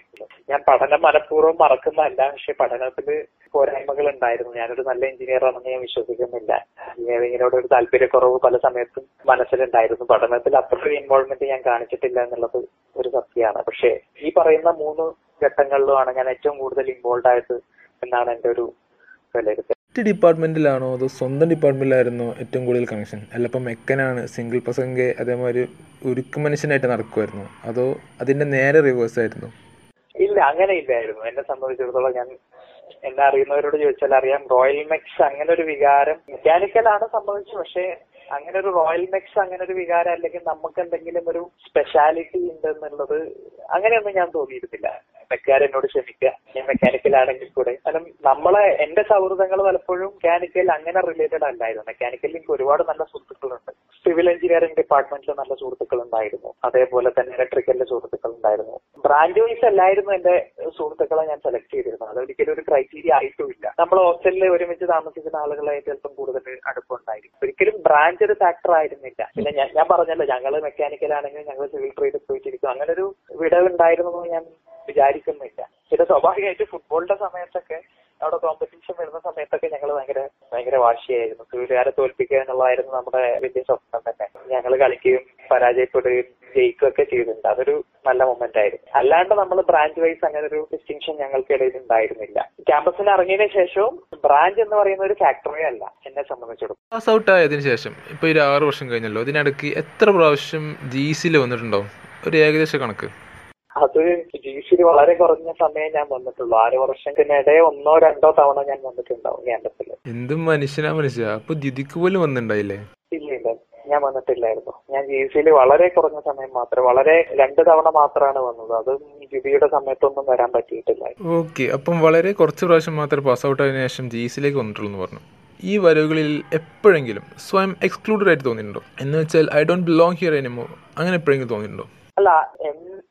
ഞാൻ പഠനം മനഃപൂർവം മറക്കുന്നതല്ല പക്ഷെ പഠനത്തിൽ പോരായ്മകൾ ഉണ്ടായിരുന്നു. ഞാനൊരു നല്ല എഞ്ചിനീയർ ആണെന്ന് ഞാൻ വിശ്വസിക്കുന്നില്ല. എഞ്ചിനീയറിങ്ങിനോട് ഒരു താല്പര്യക്കുറവ് പല സമയത്തും മനസ്സിലുണ്ടായിരുന്നു. പഠനത്തിൽ അത്ര ഒരു ഇൻവോൾവ്മെന്റ് ഞാൻ കാണിച്ചിട്ടില്ല എന്നുള്ളത് ഒരു സത്യമാണ്. പക്ഷെ ഈ പറയുന്ന മൂന്ന് ഘട്ടങ്ങളിലുമാണ് ഞാൻ ഏറ്റവും കൂടുതൽ ഇൻവോൾവ് ആയത് എന്നാണ് എന്റെ ഒരു വിലയിരുത്തൽ. മറ്റ് ഡിപ്പാർട്ട്മെന്റിലാണോ അതോ സ്വന്തം ഡിപ്പാർട്ട്മെന്റിലായിരുന്നോ ഏറ്റവും കൂടുതൽ കണക്ഷൻ? അല്ല ഇപ്പം മെക്കനാണ് സിംഗിൾ പ്രസംഗെ അതേമാതിരി ഉരുക്ക് മനുഷ്യനായിട്ട് നടക്കുമായിരുന്നു അതോ അതിന്റെ നേരെ റിവേഴ്സ് ആയിരുന്നു? ഇല്ല അങ്ങനെ ഇല്ലായിരുന്നു. എന്നെ സംബന്ധിച്ചിടത്തോളം ഞാൻ എന്നെ അറിയുന്നവരോട് ചോദിച്ചാൽ അറിയാം റോയൽ മെക്സ് അങ്ങനെ ഒരു വികാരം മെക്കാനിക്കലാണ് സംബന്ധിച്ചു പക്ഷേ അങ്ങനെ ഒരു റോയൽ മെക്സ് അങ്ങനെ ഒരു വികാരം അല്ലെങ്കിൽ നമുക്ക് എന്തെങ്കിലും ഒരു സ്പെഷ്യാലിറ്റി ഉണ്ട് എന്നുള്ളത് അങ്ങനെയൊന്നും ഞാൻ തോന്നിയിരുന്നില്ല. മെക്കാരനോട് ക്ഷമിക്കുക. ഞാൻ മെക്കാനിക്കൽ ആണെങ്കിൽ കൂടെ. കാരണം നമ്മളെ എന്റെ സൗഹൃദങ്ങൾ പലപ്പോഴും മെക്കാനിക്കൽ അങ്ങനെ റിലേറ്റഡ് അല്ലായിരുന്നു. മെക്കാനിക്കലിൽ എനിക്ക് ഒരുപാട് നല്ല സുഹൃത്തുക്കളുണ്ട്. സിവിൽ എഞ്ചിനീയറിംഗ് ഡിപ്പാർട്ട്മെന്റിൽ നല്ല സുഹൃത്തുക്കൾ ഉണ്ടായിരുന്നു അതേപോലെ തന്നെ ഇലക്ട്രിക്കലിന്റെ സുഹൃത്തുക്കൾ ഉണ്ടായിരുന്നു ബ്രാഞ്ച് വൈസ് അല്ലായിരുന്നു എന്റെ സുഹൃത്തുക്കളെ ഞാൻ സെലക്ട് ചെയ്തിരുന്നത്. അതൊരിക്കലും ഒരു ക്രൈറ്റീരിയ ആയിട്ടുമില്ല. നമ്മൾ ഹോസ്റ്റലിൽ ഒരുമിച്ച് താമസിക്കുന്ന ആളുകളായിട്ട് ചിലപ്പം കൂടുതൽ അടുപ്പുണ്ടായിരിക്കും ഒരിക്കലും ബ്രാഞ്ച് ഒരു ഫാക്ടർ ആയിരുന്നില്ല. പിന്നെ ഞാൻ പറഞ്ഞല്ലോ ഞങ്ങൾ മെക്കാനിക്കൽ ആണെങ്കിൽ ഞങ്ങൾ സിവിൽ ട്രേഡ് പോയിട്ടിരിക്കും. അങ്ങനെ ഒരു വിടവ് ഉണ്ടായിരുന്നു ഞാൻ വിചാരിക്കുന്നില്ല. പിന്നെ സ്വാഭാവികമായിട്ട് ഫുട്ബോളിന്റെ സമയത്തൊക്കെ അവിടെ കോമ്പറ്റീഷൻ വരുന്ന സമയത്തൊക്കെ ഞങ്ങൾ ഭയങ്കര ഭയങ്കര വാശിയായിരുന്നു. കൂട്ടുകാരെ തോൽപ്പിക്കുക എന്നുള്ളതായിരുന്നു നമ്മുടെ വലിയ സ്വപ്നം തന്നെ. ഞങ്ങൾ കളിക്കുകയും പരാജയപ്പെടുകയും ജയിക്കുകയും ഒക്കെ ചെയ്തിട്ടുണ്ട്. അതൊരു നല്ല മൊമെന്റ് ആയിരുന്നു. അല്ലാണ്ട് നമ്മൾ ബ്രാഞ്ച് വൈസ് അങ്ങനെ ഒരു ഡിസ്റ്റിങ്ഷൻ ഞങ്ങൾക്കിടയിൽ ഉണ്ടായിരുന്നില്ല. ക്യാമ്പസിന് ഇറങ്ങിയതിനു ശേഷവും ബ്രാഞ്ച് എന്ന് പറയുന്ന ഒരു ഫാക്ടറി അല്ല എന്നെ സംബന്ധിച്ചിടത്തോളം. പാസ് ഔട്ട് ആയതിനു ശേഷം ഇപ്പൊ ഒരു ആറ് വർഷം കഴിഞ്ഞല്ലോ ഇതിനിടയ്ക്ക് എത്ര പ്രാവശ്യം ജി സിയിൽ വന്നിട്ടുണ്ടോ ഒരു ഏകദേശ കണക്ക്. അത് സിയിൽ വളരെ കുറഞ്ഞ സമയം ഞാൻ വന്നിട്ടുള്ളൂ. ആറ് വർഷത്തിനിടെ ഒന്നോ രണ്ടോ തവണ ഞാൻ വന്നിട്ടുണ്ടാവും ക്യാമ്പസിൽ എന്തും മനുഷ്യനാ മനുഷ്യ. അപ്പൊ ദ്യുതിക്ക് പോലും വന്നിട്ടുണ്ടായില്ലേ ഇല്ല ഇല്ല. ഞാൻ വന്നിട്ടില്ലായിരുന്നു. ഞാൻ ജി സിയിൽ വളരെ കുറഞ്ഞ സമയം മാത്രം വളരെ രണ്ട് തവണ മാത്രമാണ് വന്നത്. അത് ജിബിയുടെ സമയത്തൊന്നും വരാൻ പറ്റിയിട്ടില്ല. ഓക്കെ. അപ്പം വളരെ കുറച്ച് പ്രാവശ്യം മാത്രം പാസ് ഔട്ട് ആയതിനു ശേഷം ജി സിയിലേക്ക് വന്നിട്ടുള്ളൂ എന്ന് പറഞ്ഞു. ഈ വരവുകളിൽ എപ്പോഴെങ്കിലും സ്വയം എക്സ്ക്ലൂഡഡ് ആയിട്ട് തോന്നിയിട്ടുണ്ടോ? എന്ന് വെച്ചാൽ ഐ ഡോണ്ട് ബിലോങ് ഹിയർ എനിമോ അങ്ങനെ എപ്പോഴെങ്കിലും തോന്നിയിട്ടുണ്ടോ? അല്ല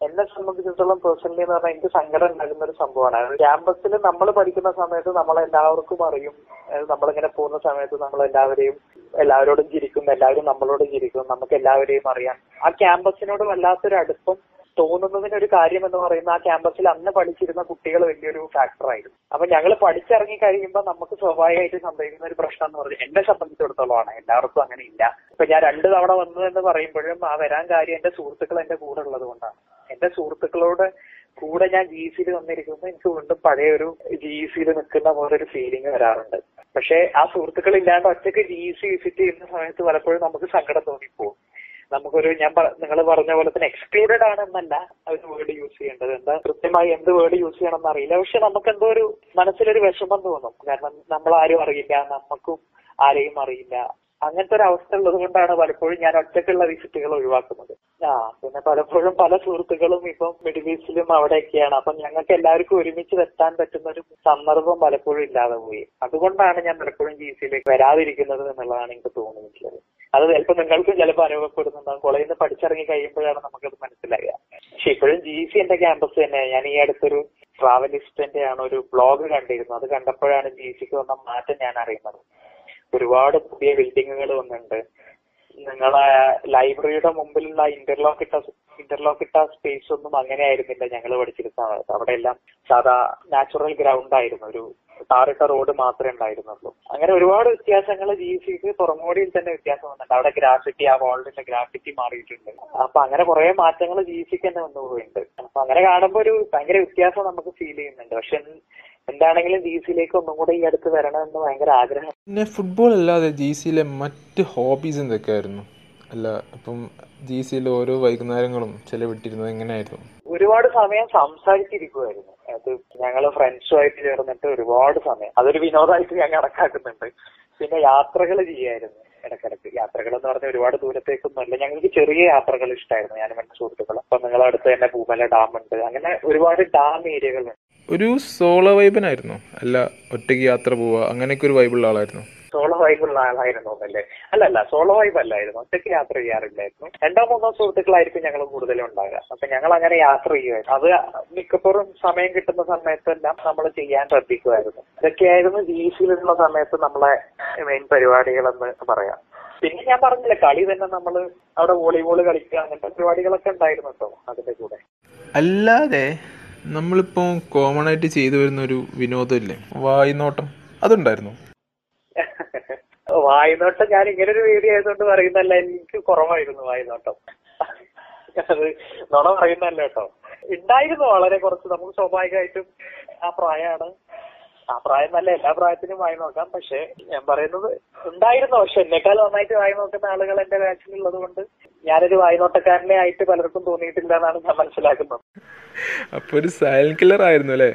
എന്നെ സംബന്ധിച്ചിടത്തോളം പേഴ്സണലി എന്ന് പറഞ്ഞാൽ എനിക്ക് സങ്കടം ഉണ്ടാകുന്ന ഒരു സംഭവമാണ്. ക്യാമ്പസിൽ നമ്മൾ പഠിക്കുന്ന സമയത്ത് നമ്മൾ എല്ലാവർക്കും അറിയും നമ്മളിങ്ങനെ പോകുന്ന സമയത്ത് നമ്മൾ എല്ലാവരെയും എല്ലാവരോടും ചിരിക്കും എല്ലാവരും നമ്മളോട് ചിരിക്കും നമുക്ക് എല്ലാവരെയും അറിയാം. ആ ക്യാമ്പസിനോട് വല്ലാത്തൊരു അടുപ്പം തോന്നുന്നതിന് ഒരു കാര്യം എന്ന് പറയുന്ന ആ ക്യാമ്പസിൽ അന്ന് പഠിച്ചിരുന്ന കുട്ടികൾ വലിയൊരു ഫാക്ടറായിരുന്നു അപ്പൊ ഞങ്ങൾ പഠിച്ചിറങ്ങി കഴിയുമ്പോൾ നമുക്ക് സ്വാഭാവികമായിട്ട് സംഭവിക്കുന്ന ഒരു പ്രശ്നം എന്ന് പറഞ്ഞാൽ എന്നെ സംബന്ധിച്ചിടത്തോളമാണ്. എല്ലാവർക്കും അങ്ങനെ ഇല്ല. ഇപ്പൊ ഞാൻ രണ്ടു തവണ വന്നു എന്ന് പറയുമ്പോഴും ആ വരാൻ കാര്യം എന്റെ സുഹൃത്തുക്കൾ എന്റെ കൂടെ ഉള്ളത് കൊണ്ടാണ്. എന്റെ സുഹൃത്തുക്കളോട് കൂടെ ഞാൻ ജി സിയിൽ വന്നിരിക്കുമ്പോൾ എനിക്ക് വീണ്ടും പഴയ ഒരു ജി സിയിൽ നിൽക്കുന്ന പോലെ ഒരു ഫീലിംഗ് വരാറുണ്ട്. പക്ഷെ ആ സുഹൃത്തുക്കൾ ഇല്ലാണ്ട് ഒറ്റയ്ക്ക് ജി സി വിസിറ്റ് ചെയ്യുന്ന സമയത്ത് പലപ്പോഴും നമുക്ക് സങ്കടം തോന്നിപ്പോകും നമുക്കൊരു ഞാൻ നിങ്ങൾ പറഞ്ഞ പോലെ തന്നെ എക്സ്ക്ലൂഡഡ് ആണെന്നല്ല ഒരു വേർഡ് യൂസ് ചെയ്യേണ്ടത്. എന്താ കൃത്യമായി എന്ത് വേർഡ് യൂസ് ചെയ്യണമെന്ന് എന്നറിയില്ല പക്ഷെ നമുക്ക് എന്തോ ഒരു മനസ്സിലൊരു വിഷമം തോന്നും. കാരണം നമ്മൾ ആരും അറിയില്ല നമുക്കും ആരെയും അറിയില്ല. അങ്ങനത്തെ ഒരു അവസ്ഥ ഉള്ളത് കൊണ്ടാണ് പലപ്പോഴും ഞാൻ ഒറ്റക്കുള്ള വിസിറ്റുകൾ ഒഴിവാക്കുന്നത്. ആ പിന്നെ പലപ്പോഴും പല സുഹൃത്തുക്കളും ഇപ്പം മിഡിൽ ഈസ്റ്റിലും അവിടെയൊക്കെയാണ്. അപ്പൊ ഞങ്ങൾക്ക് എല്ലാവർക്കും ഒരുമിച്ച് എത്താൻ പറ്റുന്ന ഒരു സന്ദർഭം പലപ്പോഴും ഇല്ലാതെ പോയി. അതുകൊണ്ടാണ് ഞാൻ പലപ്പോഴും ജി സിയിലേക്ക് വരാതിരിക്കുന്നത് എന്നുള്ളതാണ് എനിക്ക് തോന്നിയിട്ടുള്ളത്. അത് ചിലപ്പോൾ നിങ്ങൾക്കും ചിലപ്പോൾ അനുഭവപ്പെടുന്നുണ്ടാകും കോളേജിൽ നിന്ന് പഠിച്ചിറങ്ങി കഴിയുമ്പോഴാണ് നമുക്കത് മനസ്സിലാകുക പക്ഷെ ഇപ്പോഴും ജി സി എന്റെ ക്യാമ്പസ് തന്നെ ഞാൻ ഈ അടുത്തൊരു ട്രാവലിസ്റ്റിന്റെ ആണ് ഒരു ബ്ലോഗ് കണ്ടിരുന്നു അത് കണ്ടപ്പോഴാണ് ജി സിക്ക് വന്ന മാറ്റം ഞാൻ അറിയുന്നത്. ഒരുപാട് പുതിയ ബിൽഡിങ്ങുകൾ വന്നിട്ടുണ്ട്. നിങ്ങളെ ലൈബ്രറിയുടെ മുമ്പിലുള്ള ഇന്റർലോക്ക് ഇട്ട ഇന്റർലോക്ക് ഇട്ട സ്പേസ് ഒന്നും അങ്ങനെ ആയിരുന്നില്ല ഞങ്ങൾ പഠിച്ചിരുന്ന സമയത്ത്. അവിടെ എല്ലാം സാധാ നാച്ചുറൽ ഗ്രൗണ്ട് ആയിരുന്നു. ഒരു ടാറിട്ട റോഡ് മാത്രമേ ഉണ്ടായിരുന്നുള്ളൂ. അങ്ങനെ ഒരുപാട് വ്യത്യാസങ്ങൾ ജി സിക്ക് പുറമോടിയിൽ തന്നെ വ്യത്യാസം വന്നിട്ടുണ്ട്. അവിടെ ഗ്രാഫിറ്റി ആ വാളിന്റെ ഗ്രാഫിറ്റി മാറിയിട്ടുണ്ട്. അപ്പൊ അങ്ങനെ കുറെ മാറ്റങ്ങൾ ജി സിക്ക് തന്നെ വന്നു പോയിട്ടുണ്ട്. അപ്പൊ അങ്ങനെ കാണുമ്പോൾ ഒരു ഭയങ്കര വ്യത്യാസം നമുക്ക് ഫീൽ ചെയ്യുന്നുണ്ട്. പക്ഷെ എന്താണെങ്കിലും ജി സിയിലേക്ക് ഒന്നും കൂടെ ഈ അടുത്ത് വരണമെന്ന് ഭയങ്കര ആഗ്രഹം. പിന്നെ ഫുട്ബോൾ അല്ലാതെ ജി സിയിലെ മറ്റ് ഹോബീസ് എന്തൊക്കെയായിരുന്നു? അല്ല ഇപ്പം ജി സിയിലെ ഓരോ വൈകുന്നേരങ്ങളും ചെലവിട്ടിരുന്നത് എങ്ങനെയായിരുന്നു? ഒരുപാട് സമയം സംസാരിച്ചിരിക്കുമായിരുന്നു അത് ഞങ്ങൾ ഫ്രണ്ട്സുമായിട്ട് ചേർന്നിട്ട് ഒരുപാട് സമയം. അതൊരു വിനോദമായിട്ട് ഞാൻ കണക്കാക്കുന്നുണ്ട്. പിന്നെ യാത്രകൾ ചെയ്യായിരുന്നു ഇടക്കിടക്ക്. യാത്രകൾ എന്ന് പറഞ്ഞാൽ ഒരുപാട് ദൂരത്തേക്കൊന്നും അല്ല. ഞങ്ങൾക്ക് ചെറിയ യാത്രകൾ ഇഷ്ടമായിരുന്നു ഞാനും എന്റെ സുഹൃത്തുക്കളും. അപ്പൊ നിങ്ങളെ അടുത്ത് തന്നെ പൂമല ഡാം ഉണ്ട് അങ്ങനെ ഒരുപാട് ഡാം ഏരിയകളുണ്ട്. ഒരു സോളോ വൈബിനായിരുന്നു അല്ല ഒറ്റയ്ക്ക് യാത്ര പോവുക അങ്ങനെയൊക്കെ ഒരു വൈബുള്ള ആളായിരുന്നു. സോളോ വൈബുള്ള ആളായിരുന്നു അല്ലേ? അല്ലല്ല സോളോ വൈബ് അല്ലായിരുന്നു. ഒറ്റയ്ക്ക് യാത്ര ചെയ്യാറില്ലായിരുന്നു രണ്ടോ മൂന്നോ സുഹൃത്തുക്കളായിരിക്കും ഞങ്ങൾ കൂടുതലും ഉണ്ടാകുക അപ്പൊ ഞങ്ങൾ അങ്ങനെ യാത്ര ചെയ്യുമായിരുന്നു. അത് മിക്കപ്പോഴും സമയം കിട്ടുന്ന സമയത്തെല്ലാം നമ്മൾ ചെയ്യാൻ ശ്രദ്ധിക്കുമായിരുന്നു. ഇതൊക്കെയായിരുന്നു ജീസിലുള്ള സമയത്ത് നമ്മളെ മെയിൻ പരിപാടികളെന്ന് പറയാം. പിന്നെ ഞാൻ പറഞ്ഞില്ല കളി തന്നെ നമ്മൾ അവിടെ വോളിബോൾ കളിക്കുക അങ്ങനത്തെ പരിപാടികളൊക്കെ ഉണ്ടായിരുന്നു കേട്ടോ അതിന്റെ കൂടെ. അല്ലാതെ നമ്മളിപ്പോൾ കോമൺ ആയിട്ട് ചെയ്തു വരുന്ന ഒരു വിനോദമില്ലേ? വായ്നോട്ടം. അതുണ്ടായിരുന്നു? വായ്നോട്ടം ഞാൻ ഇങ്ങനെ ഒരു വീഡിയോ ആയതുകൊണ്ട് പറയുന്നല്ല എനിക്ക് കുറവായിരുന്നു വായ്നോട്ടം. അത് നുണ പറയുന്നല്ല കേട്ടോ. ഉണ്ടായിരുന്നു വളരെ കുറച്ച്. നമുക്ക് സ്വാഭാവികമായിട്ടും ആ പ്രായമാണ്. ആ പ്രായം നല്ല എല്ലാ പ്രായത്തിനും വായി നോക്കാം. പക്ഷെ ഞാൻ പറയുന്നത് ഉണ്ടായിരുന്നു. പക്ഷെ എന്നെക്കാൾ നന്നായിട്ട് വായി നോക്കുന്ന ആളുകൾ എന്റെ ബാച്ചിലുള്ളത് കൊണ്ട് ഞാനൊരു വായ്നോട്ടക്കാരനെ ആയിട്ട് പലർക്കും തോന്നിയിട്ടില്ല എന്നാണ് ഞാൻ മനസ്സിലാക്കുന്നത്. അപ്പൊ ഒരു സൈലന്റ് കില്ലർ ആയിരുന്നു അല്ലേ?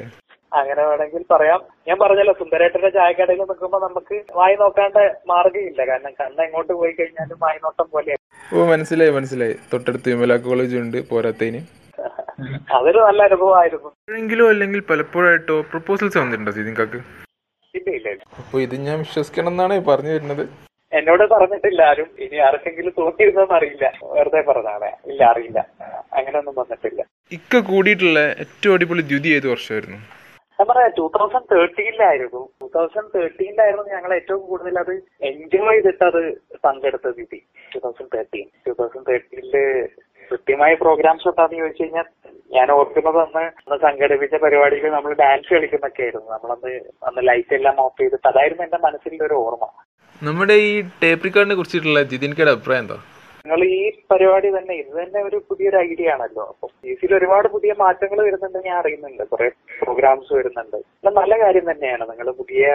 അങ്ങനെ വേണമെങ്കിൽ പറയാം. ഞാൻ പറഞ്ഞല്ലോ സുന്ദരേട്ടന്റെ ചായക്കടയിൽ നിൽക്കുമ്പോ നമുക്ക് വായി നോക്കാണ്ട് മാർഗമില്ല കാരണം കണ്ണ് എങ്ങോട്ട് പോയി കഴിഞ്ഞാലും വായി നോട്ടം പോലെ ഓ മനസ്സിലായി മനസ്സിലായി. തൊട്ടടുത്ത് വിമല കോളേജ് ഉണ്ട് പോരാത്തതിന്. അതൊരു നല്ല അനുഭവമായിരുന്നു. എപ്പോഴെങ്കിലും അല്ലെങ്കിൽ പലപ്പോഴായിട്ടോ പ്രപ്പോസൽസ് വന്നിട്ടുണ്ടോ സിദിൻകാക്ക് ഇല്ല ഇല്ല ഇല്ല. ഇത് ഞാൻ വിശ്വസിക്കണം എന്നാണ് പറഞ്ഞു വരുന്നത്. എന്നോട് പറഞ്ഞിട്ടില്ല ആരും ഇനി ആർക്കെങ്കിലും തോന്നിയിരുന്നോന്ന് അറിയില്ല. വെറുതെ പറഞ്ഞാണ് ഇല്ല അറിയില്ല. അങ്ങനെയൊന്നും വന്നിട്ടില്ല. ഇക്ക കൂടിയിട്ടുള്ള ഏറ്റവും അടിപൊളി ദ്യുതി ഏത് വർഷമായിരുന്നു? ഞാൻ പറയാം ടൂ തൗസൻഡ് തേർട്ടീനിലായിരുന്നു ടൂ തൗസൻഡ് തേർട്ടീനിലായിരുന്നു ഞങ്ങൾ ഏറ്റവും കൂടുതൽ അത് എൻജോയ് ചെയ്തിട്ട് അത് പങ്കെടുത്ത Dyuthi two thousand thirteen two thousand തേർട്ടീനിൽ കൃത്യമായ പ്രോഗ്രാംസ് എന്താന്ന് ചോദിച്ചു കഴിഞ്ഞാൽ ഞാൻ ഓർക്കുന്നത് അന്ന് അന്ന് സംഘടിപ്പിച്ച പരിപാടിയിൽ നമ്മൾ ഡാൻസ് കളിക്കുന്നൊക്കെ ആയിരുന്നു. നമ്മളന്ന് അന്ന് ലൈറ്റ് എല്ലാം ഓഫ് ചെയ്തിട്ട് അതായിരുന്നു എന്റെ മനസ്സിലുള്ള ഒരു ഓർമ്മ. നമ്മുടെ ഈ ടേപ്പ് റെക്കോർഡിനെ കുറിച്ചിട്ടുള്ള ജിതിൻകയുടെ അഭിപ്രായം എന്താ? നിങ്ങൾ ഈ പരിപാടി തന്നെ ഇത് തന്നെ ഒരു പുതിയൊരു ഐഡിയ ആണല്ലോ. അപ്പൊ ഇതിൽ ഒരുപാട് പുതിയ മാറ്റങ്ങൾ വരുന്നുണ്ട് ഞാൻ അറിയുന്നുണ്ട്. കുറെ പ്രോഗ്രാംസ് വരുന്നുണ്ട്. നല്ല കാര്യം തന്നെയാണ്. നിങ്ങൾ പുതിയ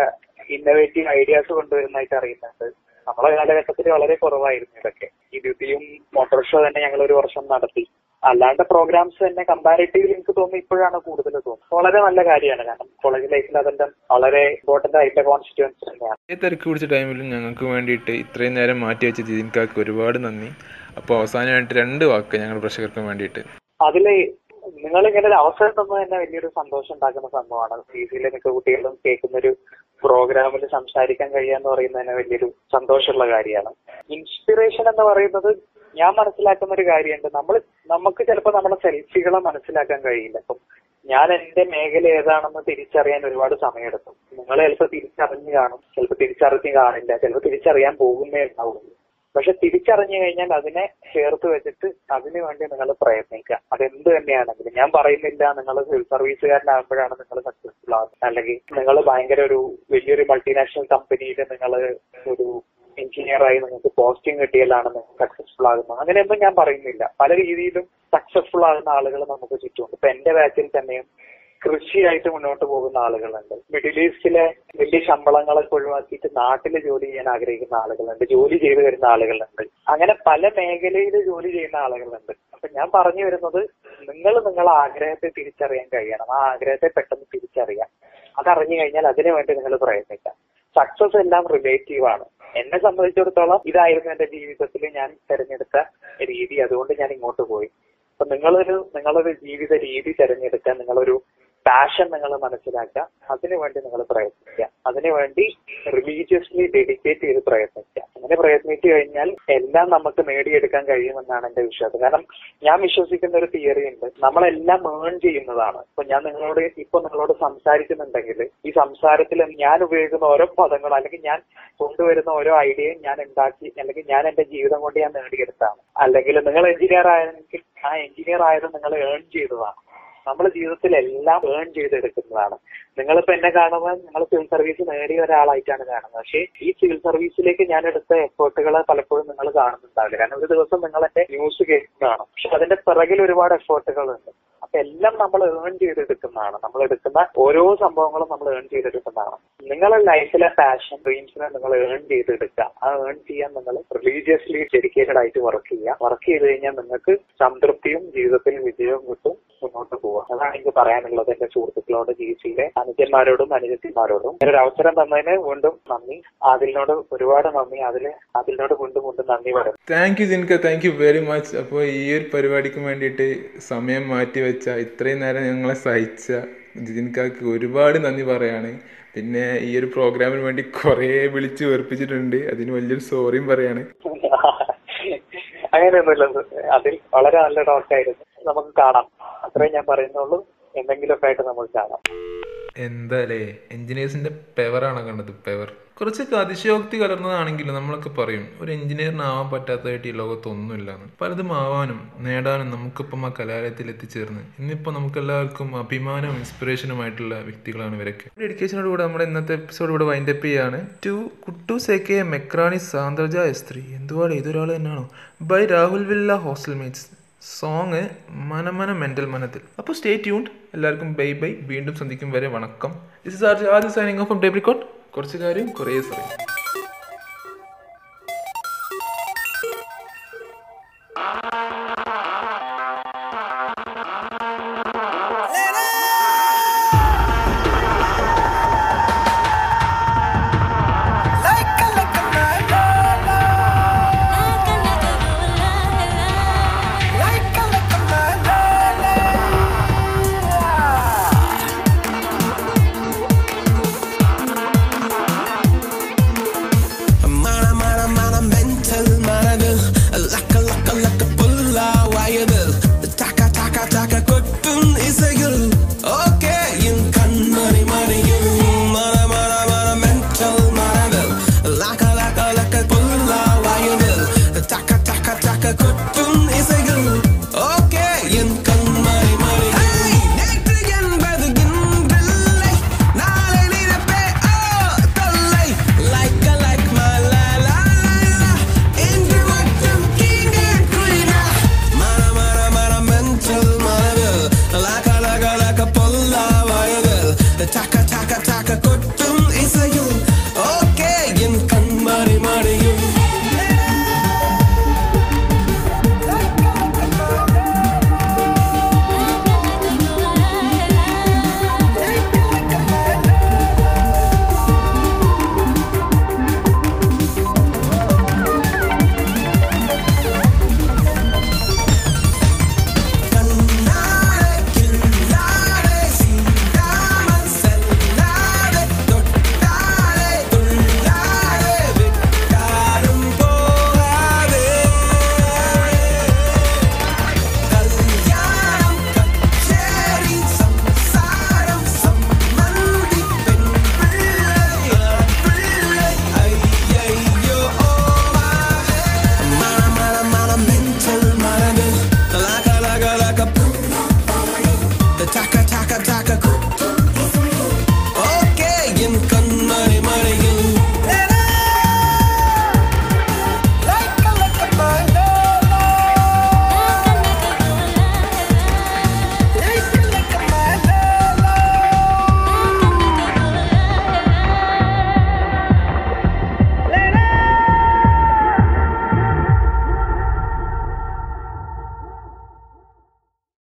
ഇന്നോവേറ്റീവ് ഐഡിയാസ് കൊണ്ടുവരുന്നതായിട്ട് അറിയുന്നുണ്ട്. നമ്മളെ കാലഘട്ടത്തിൽ വളരെ കുറവായിരുന്നു ഇതൊക്കെ. ഈ ദ്വിതീയും മോട്ടോർ ഷോ തന്നെ ഞങ്ങൾ ഒരു വർഷം നടത്തി. അല്ലാണ്ട് പ്രോഗ്രാംസ് തന്നെ കമ്പാരിറ്റീവ്ലി എനിക്ക് തോന്നുന്നു ഇപ്പോഴാണ് കൂടുതൽ തോന്നുന്നത്. വളരെ നല്ല കാര്യമാണ്. കാരണം കോളേജ് ലൈഫിൽ അതെല്ലാം വളരെ ഇമ്പോർട്ടന്റ് ആയിട്ട് കോൺസ്റ്റിറ്റ്യൻസ് തന്നെയാണ്. ഈ തിരക്ക് പിടിച്ച ടൈമിലും ഞങ്ങൾക്ക് വേണ്ടിയിട്ട് ഇത്രയും നേരം മാറ്റി വെച്ച ജിതിൻകാക്ക് ഒരുപാട് നന്ദി. അപ്പോൾ അവസാനമായിട്ട് രണ്ട് വാക്ക് ഞങ്ങൾ പ്രേക്ഷകർക്കും വേണ്ടിയിട്ട്. അതിൽ നിങ്ങൾ ഇങ്ങനെ ഒരു അവസരം തന്നത് തന്നെ വലിയൊരു സന്തോഷം ഉണ്ടാക്കുന്ന സംഭവമാണ്. പി സിയിലെ മിക്ക കുട്ടികളും കേൾക്കുന്ന ഒരു പ്രോഗ്രാമിൽ സംസാരിക്കാൻ കഴിയുക എന്ന് പറയുന്നത് തന്നെ വലിയൊരു സന്തോഷമുള്ള കാര്യമാണ്. ഇൻസ്പിറേഷൻ എന്ന് പറയുന്നത് ഞാൻ മനസ്സിലാക്കുന്ന ഒരു കാര്യമുണ്ട്. നമ്മൾ നമുക്ക് ചിലപ്പോൾ നമ്മുടെ സെൽഫികളെ മനസ്സിലാക്കാൻ കഴിയില്ല. അപ്പം ഞാൻ എന്റെ മേഖല ഏതാണെന്ന് തിരിച്ചറിയാൻ ഒരുപാട് സമയമെടുക്കും. നിങ്ങൾ ചിലപ്പോൾ തിരിച്ചറിഞ്ഞ് കാണും. ചിലപ്പോൾ തിരിച്ചറിഞ്ഞ് കാണില്ല. ചിലപ്പോൾ തിരിച്ചറിയാൻ പോകുന്നേ ഉണ്ടാവുള്ളൂ. പക്ഷെ തിരിച്ചറിഞ്ഞു കഴിഞ്ഞാൽ അതിനെ ചേർത്ത് വെച്ചിട്ട് അതിനു വേണ്ടി നിങ്ങൾ പ്രയത്നിക്കുക. അതെന്ത് തന്നെയാണെങ്കിലും ഞാൻ പറയുന്നില്ല നിങ്ങൾ സിവിൽ സർവീസുകാരനാകുമ്പോഴാണ് നിങ്ങൾ സക്സസ്ഫുൾ ആകുന്നത് അല്ലെങ്കിൽ നിങ്ങൾ ഭയങ്കര ഒരു വലിയൊരു മൾട്ടിനാഷണൽ കമ്പനിയിൽ നിങ്ങൾ ഒരു എഞ്ചിനീയറായി നിങ്ങൾക്ക് പോസ്റ്റിംഗ് കിട്ടിയാലാണ് നിങ്ങൾ സക്സസ്ഫുൾ ആകുന്നത്. അങ്ങനെയൊന്നും ഞാൻ പറയുന്നില്ല. പല രീതിയിലും സക്സസ്ഫുൾ ആകുന്ന ആളുകൾ നമുക്ക് ചുറ്റുമുണ്ട്. ഇപ്പൊ എന്റെ ബാച്ചിൽ തന്നെയും കൃഷിയായിട്ട് മുന്നോട്ട് പോകുന്ന ആളുകളുണ്ട്. മിഡിൽ ഈസ്റ്റിലെ വലിയ ശമ്പളങ്ങളൊക്കെ ഒഴിവാക്കിയിട്ട് നാട്ടിൽ ജോലി ചെയ്യാൻ ആഗ്രഹിക്കുന്ന ആളുകളുണ്ട്. ജോലി ചെയ്തു വരുന്ന ആളുകളുണ്ട്. അങ്ങനെ പല മേഖലയിൽ ജോലി ചെയ്യുന്ന ആളുകളുണ്ട്. അപ്പൊ ഞാൻ പറഞ്ഞു വരുന്നത് നിങ്ങൾ നിങ്ങളെ ആഗ്രഹത്തെ തിരിച്ചറിയാൻ കഴിയണം. ആ ആഗ്രഹത്തെ പെട്ടെന്ന് തിരിച്ചറിയാം. അതറിഞ്ഞു കഴിഞ്ഞാൽ അതിനു വേണ്ടി നിങ്ങൾ പ്രയത്നിക്കാം സക്സസ് എല്ലാം റിലേറ്റീവ് ആണ്. എന്നെ സംബന്ധിച്ചിടത്തോളം ഇതായിരുന്നു എന്റെ ജീവിതത്തിൽ ഞാൻ തിരഞ്ഞെടുത്ത രീതി. അതുകൊണ്ട് ഞാൻ ഇങ്ങോട്ട് പോയി. അപ്പൊ നിങ്ങളൊരു നിങ്ങളൊരു ജീവിത രീതി തിരഞ്ഞെടുക്കാൻ നിങ്ങളൊരു പാഷൻ നിങ്ങൾ മനസ്സിലാക്കുക. അതിനുവേണ്ടി നിങ്ങൾ പ്രയത്നിക്കുക. അതിനുവേണ്ടി റിലീജിയസ്ലി ഡെഡിക്കേറ്റ് ചെയ്ത് പ്രയത്നിക്കുക. അങ്ങനെ പ്രയത്നിച്ചു കഴിഞ്ഞാൽ എല്ലാം നമുക്ക് നേടിയെടുക്കാൻ കഴിയുമെന്നാണ് എന്റെ വിശ്വാസം. കാരണം ഞാൻ വിശ്വസിക്കുന്ന ഒരു തിയറി ഉണ്ട്. നമ്മളെല്ലാം ഏൺ ചെയ്യുന്നതാണ്. ഇപ്പൊ ഞാൻ നിങ്ങളോട് ഇപ്പൊ നിങ്ങളോട് സംസാരിക്കുന്നുണ്ടെങ്കിൽ ഈ സംസാരത്തിൽ ഞാൻ ഉപയോഗിക്കുന്ന ഓരോ പദങ്ങളും അല്ലെങ്കിൽ ഞാൻ കൊണ്ടുവരുന്ന ഓരോ ഐഡിയയും ഞാൻ ഉണ്ടാക്കി അല്ലെങ്കിൽ ഞാൻ എന്റെ ജീവിതം കൊണ്ട് ഞാൻ നേടിയെടുത്താണ്. അല്ലെങ്കിൽ നിങ്ങൾ എഞ്ചിനീയർ ആയെങ്കിൽ ആ എഞ്ചിനീയർ ആയത് നിങ്ങൾ ഏൺ ചെയ്തതാണ്. നമ്മൾ ജീവിതത്തിൽ എല്ലാം ഏൺ ചെയ്തെടുക്കുന്നതാണ്. നിങ്ങളിപ്പോ എന്നെ കാണുമ്പോൾ നിങ്ങൾ സിവിൽ സർവീസ് നേടിയ ഒരാളായിട്ടാണ് കാണുന്നത്. പക്ഷേ ഈ സിവിൽ സർവീസിലേക്ക് ഞാൻ എടുത്ത എഫേർട്ടുകൾ പലപ്പോഴും നിങ്ങൾ കാണുന്നുണ്ടാവില്ല. കാരണം ഒരു ദിവസം നിങ്ങൾ എന്റെ ന്യൂസ് കേൾക്കുന്നതാണ്. പക്ഷെ അതിന്റെ പിറകിൽ ഒരുപാട് എഫേർട്ടുകൾ ഉണ്ട് അപ്പൊ എല്ലാം നമ്മൾ ഏൺ ചെയ്തെടുക്കുന്നതാണ്. നമ്മൾ എടുക്കുന്ന ഓരോ സംഭവങ്ങളും നമ്മൾ ഏൺ ചെയ്തെടുക്കുന്നതാണ്. നിങ്ങളെ ലൈഫിലെ പാഷൻ ഡ്രീംസിനെ നിങ്ങൾ ഏൺ ചെയ്തെടുക്കുക. ആ ഏൺ ചെയ്യാൻ നിങ്ങൾ റിലീജിയസ്ലി ഡെഡിക്കേറ്റഡ് ആയിട്ട് വർക്ക് ചെയ്യുക. വർക്ക് ചെയ്ത് കഴിഞ്ഞാൽ നിങ്ങൾക്ക് സംതൃപ്തിയും ജീവിതത്തിൽ വിജയവും കിട്ടും. മുന്നോട്ട് പോവുക. അതാണ് എനിക്ക് പറയാനുള്ളത് എന്റെ സുഹൃത്തുക്കളോട് ജി സിയിലെ അനുജന്മാരോടും അനുജത്തിമാരോടും. ഒരു അവസരം തന്നതിന് വീണ്ടും നന്ദി. അതിലിനോട് ഒരുപാട് നന്ദി. അതിൽ അതിലിനോട് വീണ്ടും വീണ്ടും നന്ദി പറയുന്നു. താങ്ക് യു ജിൻക താങ്ക് യു വെരി മച്ച് അപ്പോൾ ഈ ഒരു പരിപാടിക്ക് വേണ്ടിയിട്ട് സമയം മാറ്റി വെച്ച ഇത്രയും നേരം ഞങ്ങളെ സഹിച്ച ജിൻകാക്ക് ഒരുപാട് നന്ദി പറയാണ്. പിന്നെ ഈ ഒരു പ്രോഗ്രാമിന് വേണ്ടി കുറേ വിളിച്ച് വെറുപ്പിച്ചിട്ടുണ്ട്. അതിന് വലിയൊരു സോറിയും പറയാണ്. അങ്ങനെയൊന്നുമില്ല. അതിൽ വളരെ നല്ല ടോക്കായിരുന്നു നമുക്ക് കാണാം. അത്രേ ഞാൻ പറയുന്നുള്ളൂ. എന്തെങ്കിലുമൊക്കെ ആയിട്ട് നമുക്ക് കാണാം. എന്താലേ? എഞ്ചിനീയേഴ്സിന്റെ പെവറാണ് കണ്ടത് പെവർ. കുറച്ചൊക്കെ അതിശയോക്തി കലർന്നതാണെങ്കിലും നമ്മളൊക്കെ പറയും ഒരു എഞ്ചിനീയറിനാവാൻ പറ്റാത്തതായിട്ട് ഈ ലോകത്തൊന്നുമില്ലാന്ന്. പലതും ആവാനും നേടാനും നമുക്കിപ്പം ആ കലാലയത്തിൽ എത്തിച്ചേർന്ന്. ഇന്നിപ്പോൾ നമുക്ക് എല്ലാവർക്കും അഭിമാനവും ഇൻസ്പിറേഷനുമായിട്ടുള്ള വ്യക്തികളാണ് ഇവരൊക്കെ. എഡ്യൂക്കേഷനോട് കൂടെ നമ്മുടെ ഇന്നത്തെ എപ്പിസോഡ് ഇവിടെ വൈൻഡപ്പ് ചെയ്യാണ്. ടു കുട്ടു സെക്കെ മെക്രാണി സാന്ദ്രജ സ്ത്രീ എന്തുവാടെ? ഇതൊരാൾ തന്നെയാണോ? Bye Rahul villa hostel mates. Song മനമന മെന്റൽ മനത്തിൽ. അപ്പോൾ സ്റ്റേ ട്യൂൺഡ് എല്ലാവർക്കും ബൈ ബൈ വീണ്ടും സന്ധിക്കും വരെ. വണക്കം. This is R Adya signing off ഡേബ്രിക്കോട്ട് കുറച്ച് കാര്യം കുറേ സമയം